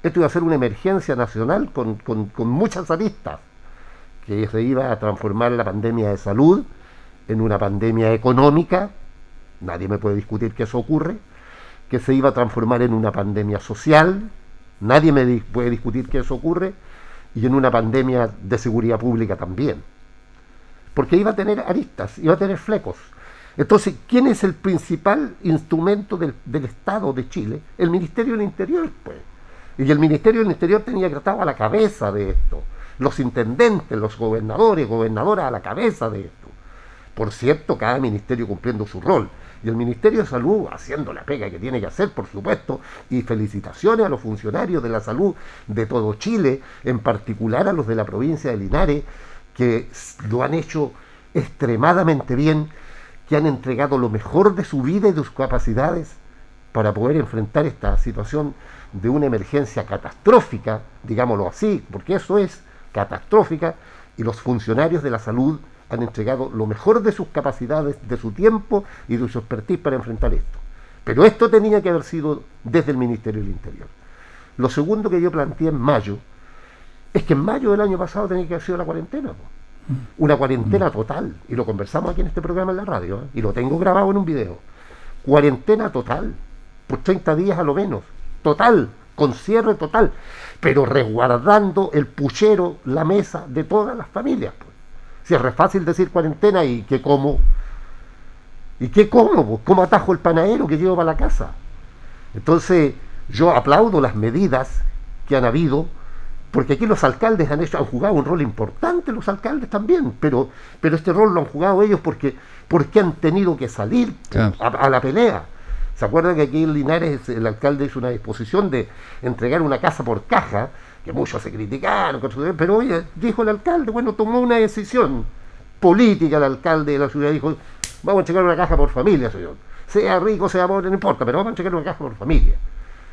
esto iba a ser una emergencia nacional con, con muchas aristas, que se iba a transformar la pandemia de salud en una pandemia económica, nadie me puede discutir que eso ocurre, que se iba a transformar en una pandemia social, nadie me puede discutir que eso ocurre, y en una pandemia de seguridad pública también. Porque iba a tener aristas, iba a tener flecos. Entonces, ¿quién es el principal instrumento del, Estado de Chile? El Ministerio del Interior, pues. Y el Ministerio del Interior tenía que estar a la cabeza de esto. Los intendentes, los gobernadores, gobernadoras a la cabeza de esto. Por cierto, cada ministerio cumpliendo su rol. Y el Ministerio de Salud haciendo la pega que tiene que hacer, por supuesto, y felicitaciones a los funcionarios de la salud de todo Chile, en particular a los de la provincia de Linares, que lo han hecho extremadamente bien, que han entregado lo mejor de su vida y de sus capacidades para poder enfrentar esta situación de una emergencia catastrófica, digámoslo así, porque eso es catastrófica, y los funcionarios de la salud han entregado lo mejor de sus capacidades, de su tiempo y de su expertise para enfrentar esto. Pero esto tenía que haber sido desde el Ministerio del Interior. Lo segundo que yo planteé en mayo es que en mayo del año pasado tenía que haber sido la cuarentena. Una cuarentena total. Y lo conversamos aquí en este programa en la radio. ¿eh? Y lo tengo grabado en un video. Cuarentena total. Por 30 días a lo menos. Total. Con cierre total. Pero resguardando el puchero, la mesa de todas las familias. Si es re fácil decir cuarentena y qué como. ¿Y qué como? ¿Cómo atajo el panadero que llevo para la casa? Entonces, yo aplaudo las medidas que han habido, porque aquí los alcaldes han, hecho, han jugado un rol importante, los alcaldes también, pero, pero este rol lo han jugado ellos porque, porque han tenido que salir a, a, la pelea. ¿Se acuerdan que aquí en Linares el alcalde hizo una disposición de entregar una casa por caja que muchos se criticaron, pero oye, dijo el alcalde, bueno, tomó una decisión política el alcalde de la ciudad, dijo, vamos a entregar una caja por familia, señor. Sea rico, sea pobre, no importa, pero vamos a entregar una caja por familia.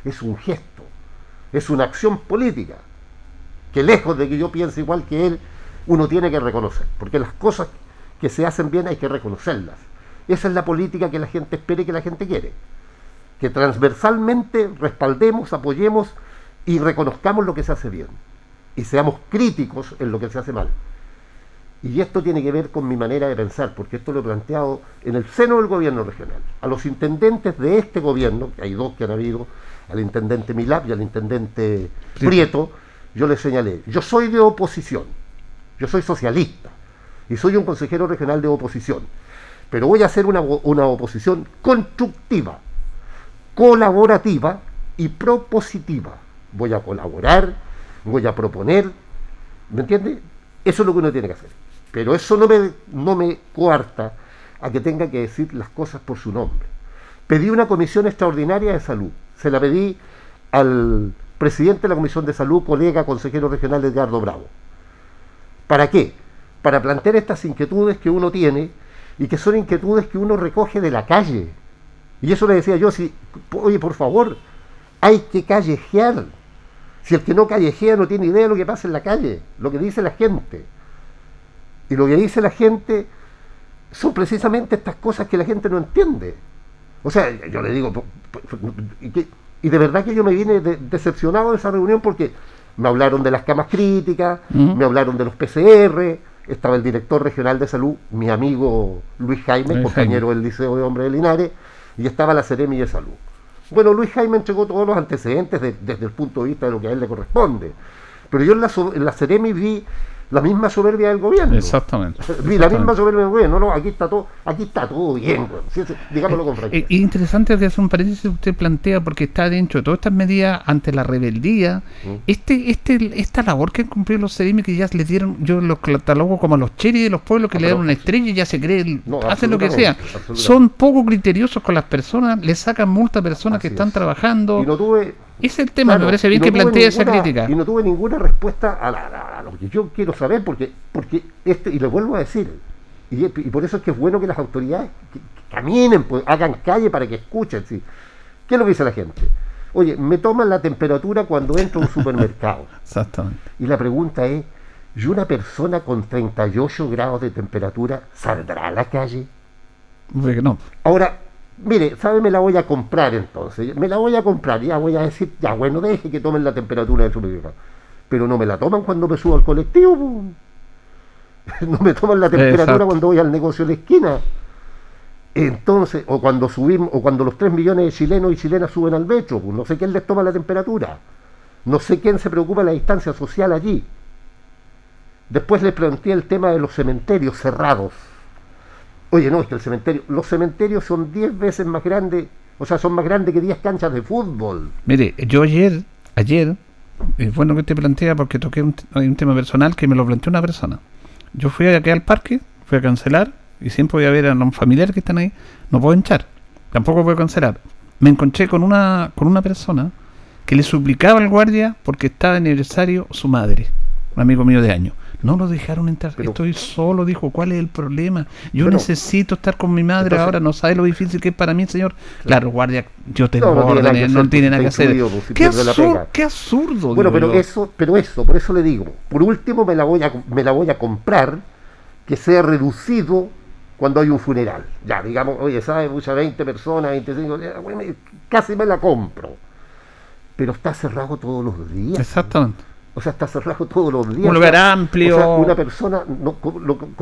Es un gesto, es una acción política, que lejos de que yo piense igual que él, uno tiene que reconocer, porque las cosas que se hacen bien hay que reconocerlas. Esa es la política que la gente espera y que la gente quiere. Que transversalmente respaldemos, apoyemos y reconozcamos lo que se hace bien y seamos críticos en lo que se hace mal. Y esto tiene que ver con mi manera de pensar, porque esto lo he planteado en el seno del gobierno regional. A los intendentes de este gobierno, que hay dos que han habido, al intendente Milap y al intendente Prieto, yo les señalé, yo soy de oposición, yo soy socialista y soy un consejero regional de oposición, pero voy a hacer una, una oposición constructiva, colaborativa y propositiva voy a colaborar, voy a proponer, ¿me entiende? Eso es lo que uno tiene que hacer. Pero eso no me, no me coarta a que tenga que decir las cosas por su nombre. Pedí una comisión extraordinaria de salud. Se la pedí al presidente de la Comisión de Salud, colega consejero regional Edgardo Bravo. ¿Para qué? para plantear estas inquietudes que uno tiene y que son inquietudes que uno recoge de la calle. Y eso le decía yo, si, oye, por favor, hay que callejear. Si el que no callejea no tiene idea de lo que pasa en la calle, lo que dice la gente. Y lo que dice la gente son precisamente estas cosas que la gente no entiende. O sea, yo le digo, y, de verdad que yo me vine decepcionado de esa reunión porque me hablaron de las camas críticas, me hablaron de los PCR, estaba el director regional de salud, mi amigo Luis Jaime, compañero del Liceo de Hombres de Linares, y estaba la Seremi de Salud. Bueno, Luis Jaime entregó todos los antecedentes desde el punto de vista de lo que a él le corresponde. Pero yo en la, en la vi la misma soberbia del gobierno. Exactamente. La misma soberbia del gobierno. No, no, aquí está todo, aquí está todo bien, digámoslo con franqueza. Es eh, interesante que es un paréntesis que usted plantea porque está dentro de todas estas medidas ante la rebeldía. Mm. Este, este, esta labor que han cumplido los CERIMI que ya le dieron, yo los catalogo como a los cheris de los pueblos que ah, le dan una estrella y ya se creen, hacen lo que sea. Son poco criteriosos con las personas, le sacan multa a personas que están trabajando. Y no tuve es el tema, me parece bien que plantee esa crítica. Y no tuve ninguna respuesta a, lo que yo quiero saber, porque, porque este, y lo vuelvo a decir, y, por eso es que es bueno que las autoridades caminen, pues, hagan calle para que escuchen. ¿sí? ¿Qué es lo que dice la gente? Oye, me toman la temperatura cuando entro a un supermercado. Exactamente. Y la pregunta es, ¿y una persona con 38 grados de temperatura saldrá a la calle? No. Ahora, mire, ¿sabe? Me la voy a comprar entonces. Me la voy a comprar, ya voy a decir, ya bueno, deje que tomen la temperatura del supermercado. Pero no me la toman cuando me subo al colectivo. no me toman la temperatura cuando voy al negocio de esquina. Entonces, o cuando subimos, o cuando los 3 millones de chilenos y chilenas suben al metro, pues no sé quién les toma la temperatura. No sé quién se preocupa de la distancia social allí. Después le planteé el tema de los cementerios cerrados Oye, no, es que el cementerio, los cementerios son 10 veces más grandes, o sea, son más grandes que 10 canchas de fútbol. Mire, yo ayer, ayer, es bueno que te plantea porque toqué un, un tema personal que me lo planteó una persona. Yo fui aquí al parque, fui a cancelar y siempre voy a ver a los familiares que están ahí, no puedo hinchar, tampoco puedo cancelar. Me encontré con una, con una persona que le suplicaba al guardia porque estaba de aniversario su madre, un amigo mío de años. No lo dejaron entrar. Estoy solo, dijo. ¿Cuál es el problema? Yo necesito estar con mi madre ahora. No sabe lo difícil que es para mí, señor. Claro, guardia, yo tengo no, órdenes, no tiene nada que hacer. ¿Qué, qué, absurdo. Bueno, pero eso, pero eso, por eso le digo. Por último, me la voy a, me la voy a comprar que sea reducido cuando hay un funeral. Ya, digamos, oye, ¿sabes? Muchas 20 personas, 25, casi me la compro. Pero está cerrado todos los días. Exactamente. O sea, está cerrado todos los días. Un lugar amplio. O sea, una persona, no,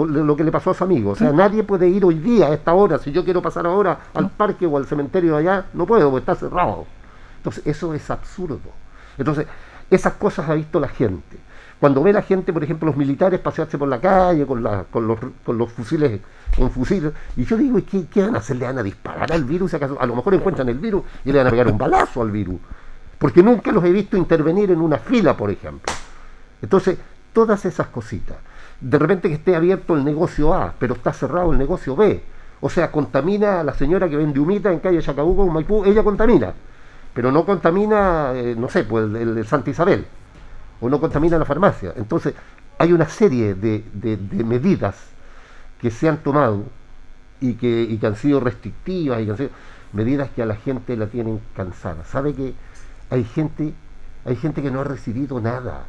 lo, que le pasó a su amigo. O sea, nadie puede ir hoy día, a esta hora. Si yo quiero pasar ahora al parque o al cementerio de allá, no puedo, porque está cerrado. Entonces, eso es absurdo. Entonces, esas cosas ha visto la gente. Cuando ve la gente, por ejemplo, los militares pasearse por la calle con, la, con, los, con los fusiles, con fusiles, y yo digo, ¿qué, ¿qué van a hacer? ¿Le van a disparar al virus? ¿Acaso? A lo mejor encuentran el virus y le van a pegar un balazo al virus porque nunca los he visto intervenir en una fila, por ejemplo. Entonces, todas esas cositas. De repente que esté abierto el negocio A, pero está cerrado el negocio B. O sea, contamina a la señora que vende humita en calle Chacabuco, Maipú, ella contamina. Pero no contamina, eh, no sé, pues el, Santa Isabel. O no contamina la farmacia. Entonces, hay una serie de, medidas que se han tomado y que, y que han sido restrictivas y que han sido medidas que a la gente la tienen cansada. ¿Sabe que hay gente, hay gente que no ha recibido nada,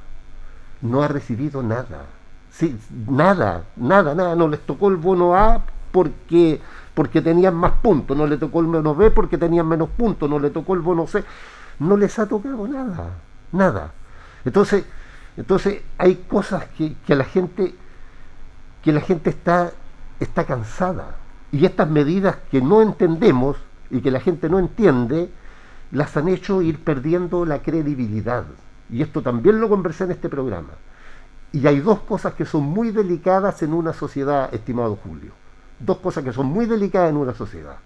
no ha recibido nada, sí, nada, nada, nada, no les tocó el bono A porque, porque tenían más puntos, no le tocó el bono B porque tenían menos puntos, no le tocó el bono C, no les ha tocado nada, nada. Entonces, entonces hay cosas que, que la gente, que la gente está, está cansada. Y estas medidas que no entendemos y que la gente no entiende, las han hecho ir perdiendo la credibilidad. Y esto también lo conversé en este programa. Y hay dos cosas que son muy delicadas en una sociedad, estimado Julio. Dos cosas que son muy delicadas en una sociedad.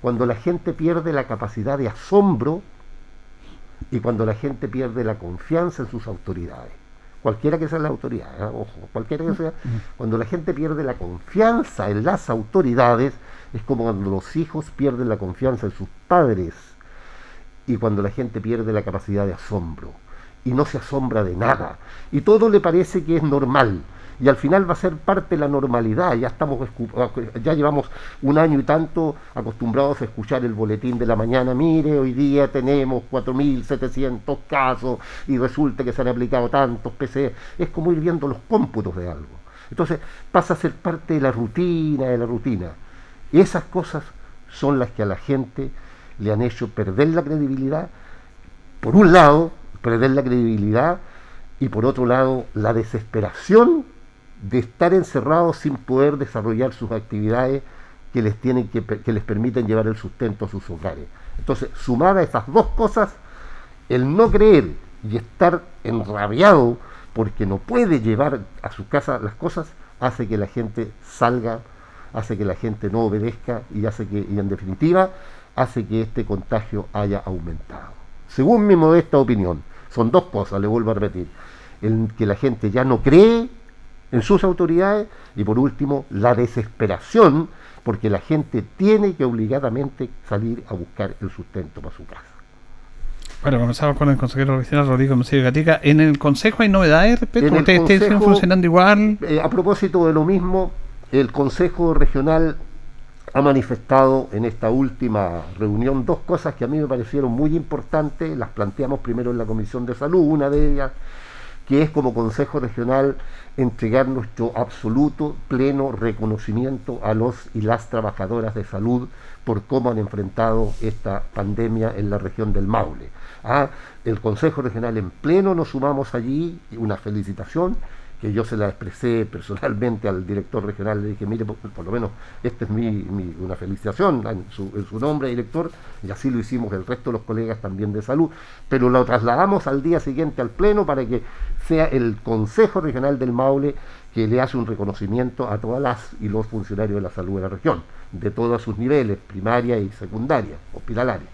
Cuando la gente pierde la capacidad de asombro y cuando la gente pierde la confianza en sus autoridades. Cualquiera que sea la autoridad, ¿eh? ojo, cualquiera que sea. Cuando la gente pierde la confianza en las autoridades, es como cuando los hijos pierden la confianza en sus padres y cuando la gente pierde la capacidad de asombro y no se asombra de nada y todo le parece que es normal y al final va a ser parte de la normalidad. Ya estamos ya llevamos un año y tanto acostumbrados a escuchar el boletín de la mañana, mire, hoy día tenemos 4.700 casos y resulta que se han aplicado tantos PC. Es como ir viendo los cómputos de algo. Entonces pasa a ser parte de la rutina, de la rutina. Y esas cosas son las que a la gente le han hecho perder la credibilidad. Por un lado, perder la credibilidad y por otro lado, la desesperación de estar encerrados sin poder desarrollar sus actividades que les, tienen que, que les permiten llevar el sustento a sus hogares. Entonces, sumada a esas dos cosas, el no creer y estar enrabiado porque no puede llevar a su casa las cosas, hace que la gente salga, hace que la gente no obedezca y hace que, y en definitiva, hace que este contagio haya aumentado. Según mi modesta opinión, son dos cosas, le vuelvo a repetir, el que la gente ya no cree en sus autoridades y por último la desesperación porque la gente tiene que obligadamente salir a buscar el sustento para su casa. Bueno, comenzamos con el consejero regional Rodrigo Mesías Gatica. ¿En el consejo hay novedades respecto? ¿Ustedes estén funcionando igual? Eh, a propósito de lo mismo, el consejo regional ha manifestado en esta última reunión dos cosas que a mí me parecieron muy importantes. Las planteamos primero en la Comisión de Salud, una de ellas que es como Consejo Regional entregar nuestro absoluto, pleno reconocimiento a los y las trabajadoras de salud por cómo han enfrentado esta pandemia en la región del Maule. Ah, el Consejo Regional en pleno nos sumamos allí, una felicitación, que yo se la expresé personalmente al director regional, le dije, mire, por, lo menos esta es mi, una felicitación en su, en su, nombre, director, y así lo hicimos el resto de los colegas también de salud, pero lo trasladamos al día siguiente al Pleno para que sea el Consejo Regional del Maule que le hace un reconocimiento a todas las y los funcionarios de la salud de la región, de todos sus niveles, primaria y secundaria, hospitalaria.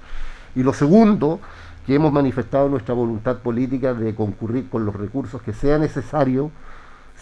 Y lo segundo, que hemos manifestado nuestra voluntad política de concurrir con los recursos que sea necesario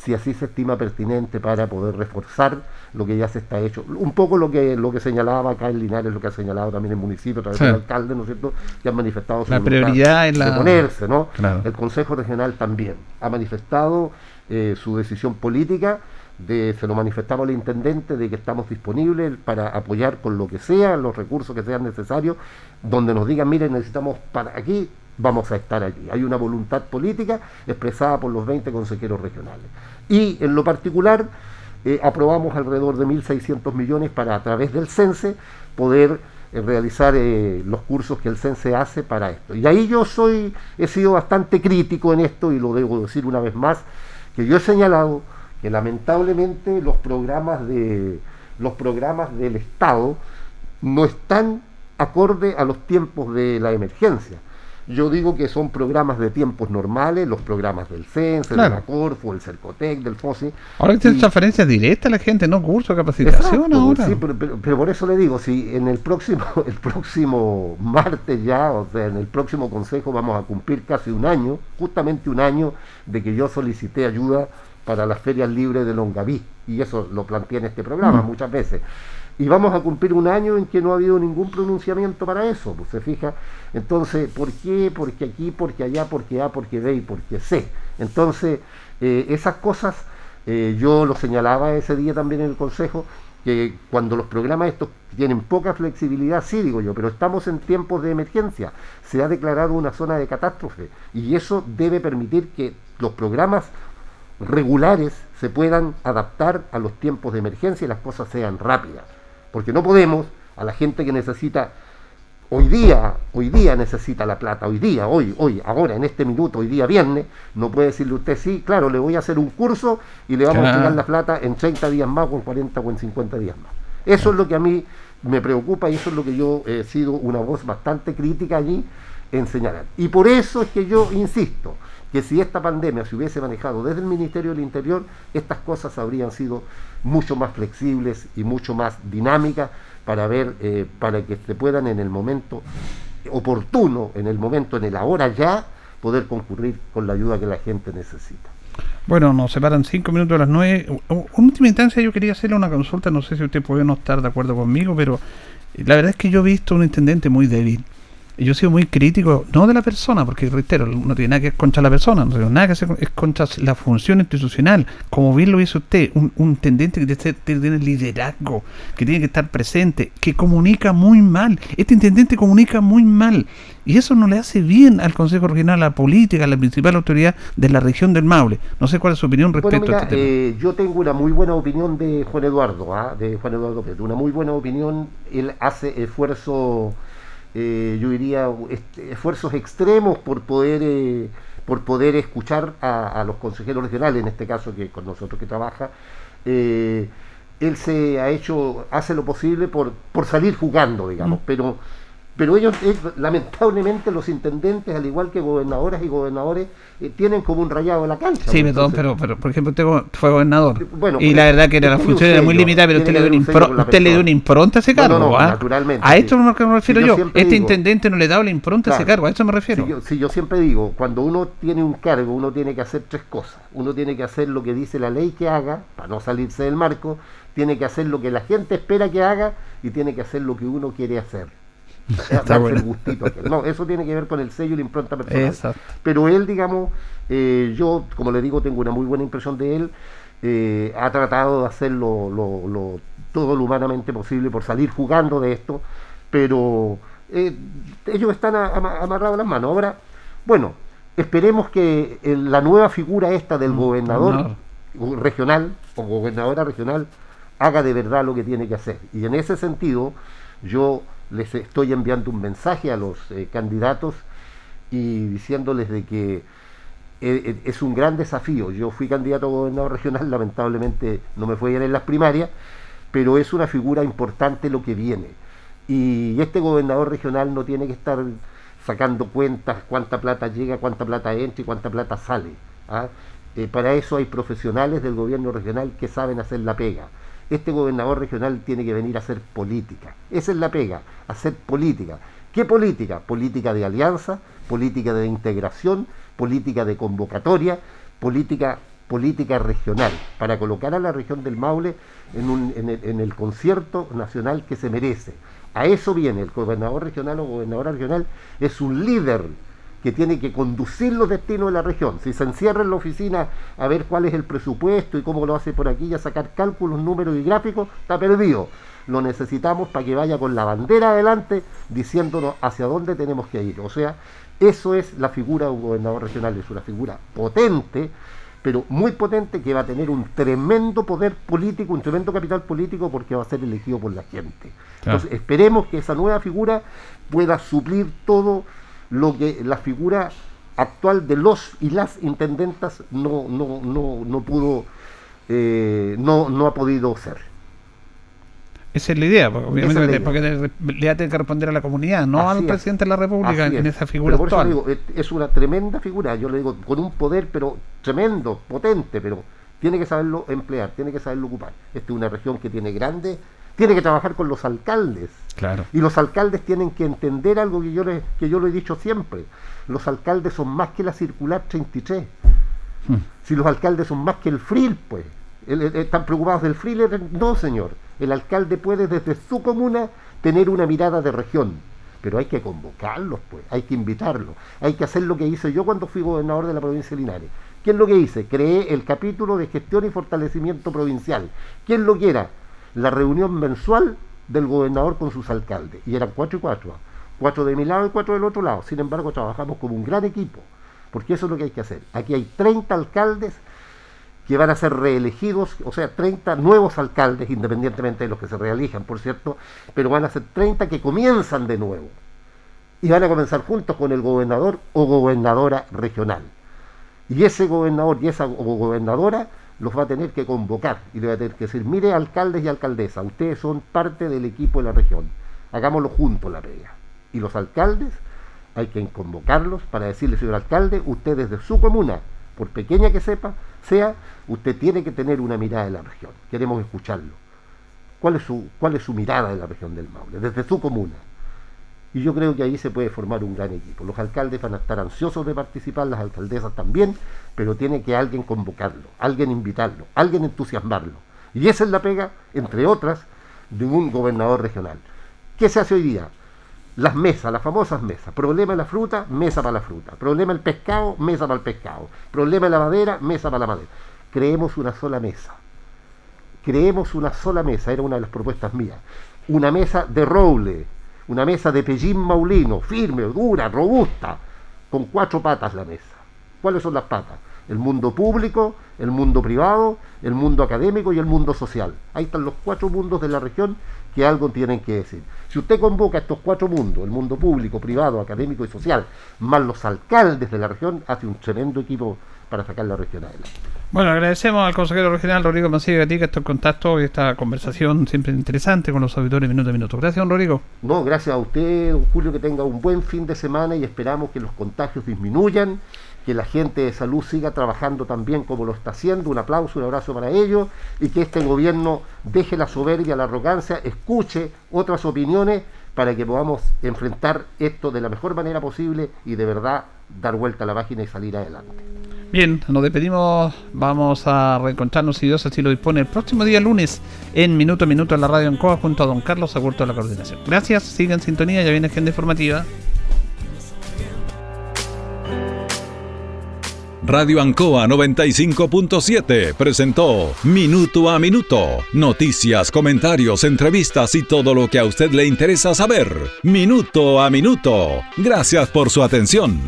si así se estima pertinente para poder reforzar lo que ya se está hecho. Un poco lo que lo que señalaba acá en Linares, lo que ha señalado también el municipio, a través del alcalde, ¿no es cierto?, que han manifestado su la prioridad en la... de ponerse, ¿no? El Consejo Regional también ha manifestado eh, su decisión política, de, se lo manifestamos al intendente de que estamos disponibles para apoyar con lo que sea, los recursos que sean necesarios, donde nos digan, miren, necesitamos para aquí vamos a estar allí. Hay una voluntad política expresada por los 20 consejeros regionales. Y en lo particular, eh, aprobamos alrededor de 1.600 millones para a través del CENSE poder eh, realizar eh, los cursos que el CENSE hace para esto. Y ahí yo soy, he sido bastante crítico en esto y lo debo decir una vez más, que yo he señalado que lamentablemente los programas de los programas del Estado no están acorde a los tiempos de la emergencia. Yo digo que son programas de tiempos normales, los programas del CENSE, del la Corfo, el CERCOTEC, del FOSI. Ahora hay transferencias directas a la gente, no curso, capacitación ahora. Sí, pero, por eso le digo, si en el próximo, el próximo martes ya, o sea, en el próximo consejo vamos a cumplir casi un año, justamente un año de que yo solicité ayuda para las ferias libres de Longaví, y eso lo planteé en este programa mm. muchas veces y vamos a cumplir un año en que no ha habido ningún pronunciamiento para eso, pues se fija. Entonces, ¿por qué? Porque aquí, porque allá, porque A, porque B y porque C. Entonces, eh, esas cosas eh, yo lo señalaba ese día también en el Consejo, que cuando los programas estos tienen poca flexibilidad, sí digo yo, pero estamos en tiempos de emergencia, se ha declarado una zona de catástrofe y eso debe permitir que los programas regulares se puedan adaptar a los tiempos de emergencia y las cosas sean rápidas porque no podemos a la gente que necesita hoy día, hoy día necesita la plata, hoy día, hoy, hoy, ahora, en este minuto, hoy día viernes, no puede decirle usted, sí, claro, le voy a hacer un curso y le vamos a entregar la plata en 30 días más o en 40 o en 50 días más. Eso es lo que a mí me preocupa y eso es lo que yo he sido una voz bastante crítica allí en señalar. Y por eso es que yo insisto, que si esta pandemia se hubiese manejado desde el Ministerio del Interior, estas cosas habrían sido mucho más flexibles y mucho más dinámicas para ver, eh, para que se puedan en el momento oportuno, en el momento, en el ahora ya, poder concurrir con la ayuda que la gente necesita. Bueno, nos separan cinco minutos a las nueve. En última instancia yo quería hacerle una consulta, no sé si usted puede no estar de acuerdo conmigo, pero la verdad es que yo he visto un intendente muy débil yo he sido muy crítico, no de la persona, porque reitero, no tiene nada que ver contra la persona, no tiene nada que hacer es contra la función institucional. Como bien lo hizo usted, un, un intendente que tiene liderazgo, que tiene que estar presente, que comunica muy mal. Este intendente comunica muy mal. Y eso no le hace bien al Consejo Regional, a la política, a la principal autoridad de la región del Maule. No sé cuál es su opinión Bueno, respecto mira, a este tema. eh, yo tengo una muy buena opinión de Juan Eduardo, ¿ah? de Juan Eduardo Pérez, una muy buena opinión. Él hace esfuerzo, eh, yo diría, este, esfuerzos extremos por poder eh, por poder escuchar a, a los consejeros regionales, en este caso que con nosotros que trabaja. eh, él se ha hecho, hace lo posible por, por salir jugando, digamos, Mm. pero pero ellos, eh, lamentablemente, los intendentes, al igual que gobernadoras y gobernadores, eh, tienen como un rayado en la cancha. Sí, pues, perdón, pero, pero por ejemplo usted fue gobernador Bueno, y la verdad que era la función era muy limitada, pero usted le, dio una haber un sello impro- con la usted le dio persona. una impronta a ese cargo. no, no, ¿ah? naturalmente, A sí. esto es lo que me refiero Sí, yo Este digo- intendente no le daba la impronta a ese cargo, a eso me refiero. Sí yo, sí, yo siempre digo, cuando uno tiene un cargo, uno tiene que hacer tres cosas. Uno tiene que hacer lo que dice la ley que haga, para no salirse del marco, tiene que hacer lo que la gente espera que haga y tiene que hacer lo que uno quiere hacer. Está Darse bueno. el gustito a aquel. No, eso tiene que ver con el sello y la impronta personal. Exacto. Pero él, digamos, eh, yo, como le digo, tengo una muy buena impresión de él. eh, ha tratado de hacer lo, lo- lo- todo lo humanamente posible por salir jugando de esto, pero eh, ellos están a- ama- amarrados las manos. Ahora, bueno, esperemos que el- la nueva figura esta del gobernador gobernador. regional o gobernadora regional haga de verdad lo que tiene que hacer. Y en ese sentido, yo les estoy enviando un mensaje a los eh, candidatos y diciéndoles de que eh, eh, es un gran desafío. Yo fui candidato a gobernador regional, lamentablemente no me fue bien en las primarias, pero es una figura importante lo que viene. Y este gobernador regional no tiene que estar sacando cuentas, cuánta plata llega, cuánta plata entra y cuánta plata sale. ¿ah? Para eso hay profesionales del gobierno regional que saben hacer la pega. Este gobernador regional tiene que venir a hacer política. Esa es la pega, hacer política. ¿Qué política? Política de alianza, política de integración, política de convocatoria, política, política regional, para colocar a la región del Maule en, un- en el, en el concierto nacional que se merece. A eso viene el gobernador regional o gobernadora regional, es un líder que tiene que conducir los destinos de la región. Si se encierra en la oficina a ver cuál es el presupuesto y cómo lo hace por aquí y a sacar cálculos, números y gráficos, está perdido. Lo necesitamos para que vaya con la bandera adelante diciéndonos hacia dónde tenemos que ir. O sea, eso es la figura de un gobernador regional, es una figura potente, pero muy potente que va a tener un tremendo poder político, un tremendo capital político porque va a ser elegido por la gente. Claro. Entonces, esperemos que esa nueva figura pueda suplir todo lo que la figura actual de los y las intendentas no, no, no, no pudo, eh, no, no ha podido ser. Esa es la idea, porque obviamente es la idea. porque le, tiene que responder a la comunidad, no al es. presidente de la República en es. esa figura por eso actual. le digo, es- es una tremenda figura, yo le digo, con un poder pero tremendo, potente, pero tiene que saberlo emplear, tiene que saberlo ocupar. Esta es una región que tiene grandes, tiene que trabajar con los alcaldes. Claro. Y los alcaldes tienen que entender algo que yo, le, que yo lo he dicho siempre. Los alcaldes son más que la circular 33. Mm. Si los alcaldes son más que el FRIL, pues. El- el- ¿Están preocupados del FRIL? No, señor. El alcalde puede desde su comuna tener una mirada de región. Pero hay que convocarlos, pues. Hay que invitarlos. Hay que hacer lo que hice yo cuando fui gobernador de la provincia de Linares. ¿Qué es lo que hice? Creé el capítulo de gestión y fortalecimiento provincial. ¿Qué es lo que era? La reunión mensual del gobernador con sus alcaldes. Y eran cuatro y cuatro. Cuatro de mi lado y cuatro del otro lado. Sin embargo, trabajamos como un gran equipo. Porque eso es lo que hay que hacer. Aquí hay 30 alcaldes que van a ser reelegidos, o sea, 30 nuevos alcaldes, independientemente de los que se reelijan, por cierto, pero van a ser 30 que comienzan de nuevo. Y van a comenzar juntos con el gobernador o gobernadora regional. Y ese gobernador y esa go- gobernadora los va a tener que convocar y le va a tener que decir, mire alcaldes y alcaldesas, ustedes son parte del equipo de la región, hagámoslo juntos la pega. Y los alcaldes hay que convocarlos para decirle, señor alcalde, usted desde su comuna, por pequeña que sepa, sea, usted tiene que tener una mirada de la región. Queremos escucharlo. ¿Cuál es su, cuál es su mirada de la región del Maule? Desde su comuna. Y yo creo que ahí se puede formar un gran equipo. Los alcaldes van a estar ansiosos de participar, las alcaldesas también, pero tiene que alguien convocarlo, alguien invitarlo, alguien entusiasmarlo. Y esa es la pega, entre otras, de un gobernador regional. ¿Qué se hace hoy día? las mesas, las famosas mesas. Problema de la fruta, mesa para la fruta. Problema del pescado, mesa para el pescado. Problema de la madera, mesa para la madera. Creemos una sola mesa. Creemos una sola mesa, era una de las propuestas mías. Una mesa de roble, una mesa de pellín maulino, firme, dura, robusta, con cuatro patas la mesa. ¿Cuáles son las patas? El mundo público, el mundo privado, el mundo académico y el mundo social. Ahí están los cuatro mundos de la región que algo tienen que decir. Si usted convoca estos cuatro mundos, el mundo público, privado, académico y social, más los alcaldes de la región, hace un tremendo equipo para sacar la región adelante. Bueno, agradecemos al consejero regional Rodrigo Mancilla que estos contactos y esta conversación siempre interesante con los auditores minuto a minuto. Gracias, don Rodrigo. No, gracias a usted, don Julio, que tenga un buen fin de semana y esperamos que los contagios disminuyan, que la gente de salud siga trabajando también como lo está haciendo. Un aplauso, un abrazo para ellos y que este gobierno deje la soberbia, la arrogancia, escuche otras opiniones para que podamos enfrentar esto de la mejor manera posible y de verdad dar vuelta a la página y salir adelante. Bien, nos despedimos. Vamos a reencontrarnos, si Dios así lo dispone, el próximo día lunes en Minuto a Minuto en la radio en Coa junto a don Carlos Agurto de la Coordinación. Gracias, sigan en sintonía, ya viene Agenda Informativa. Radio Ancoa 95.7 presentó Minuto a Minuto. Noticias, comentarios, entrevistas y todo lo que a usted le interesa saber. Minuto a Minuto. Gracias por su atención.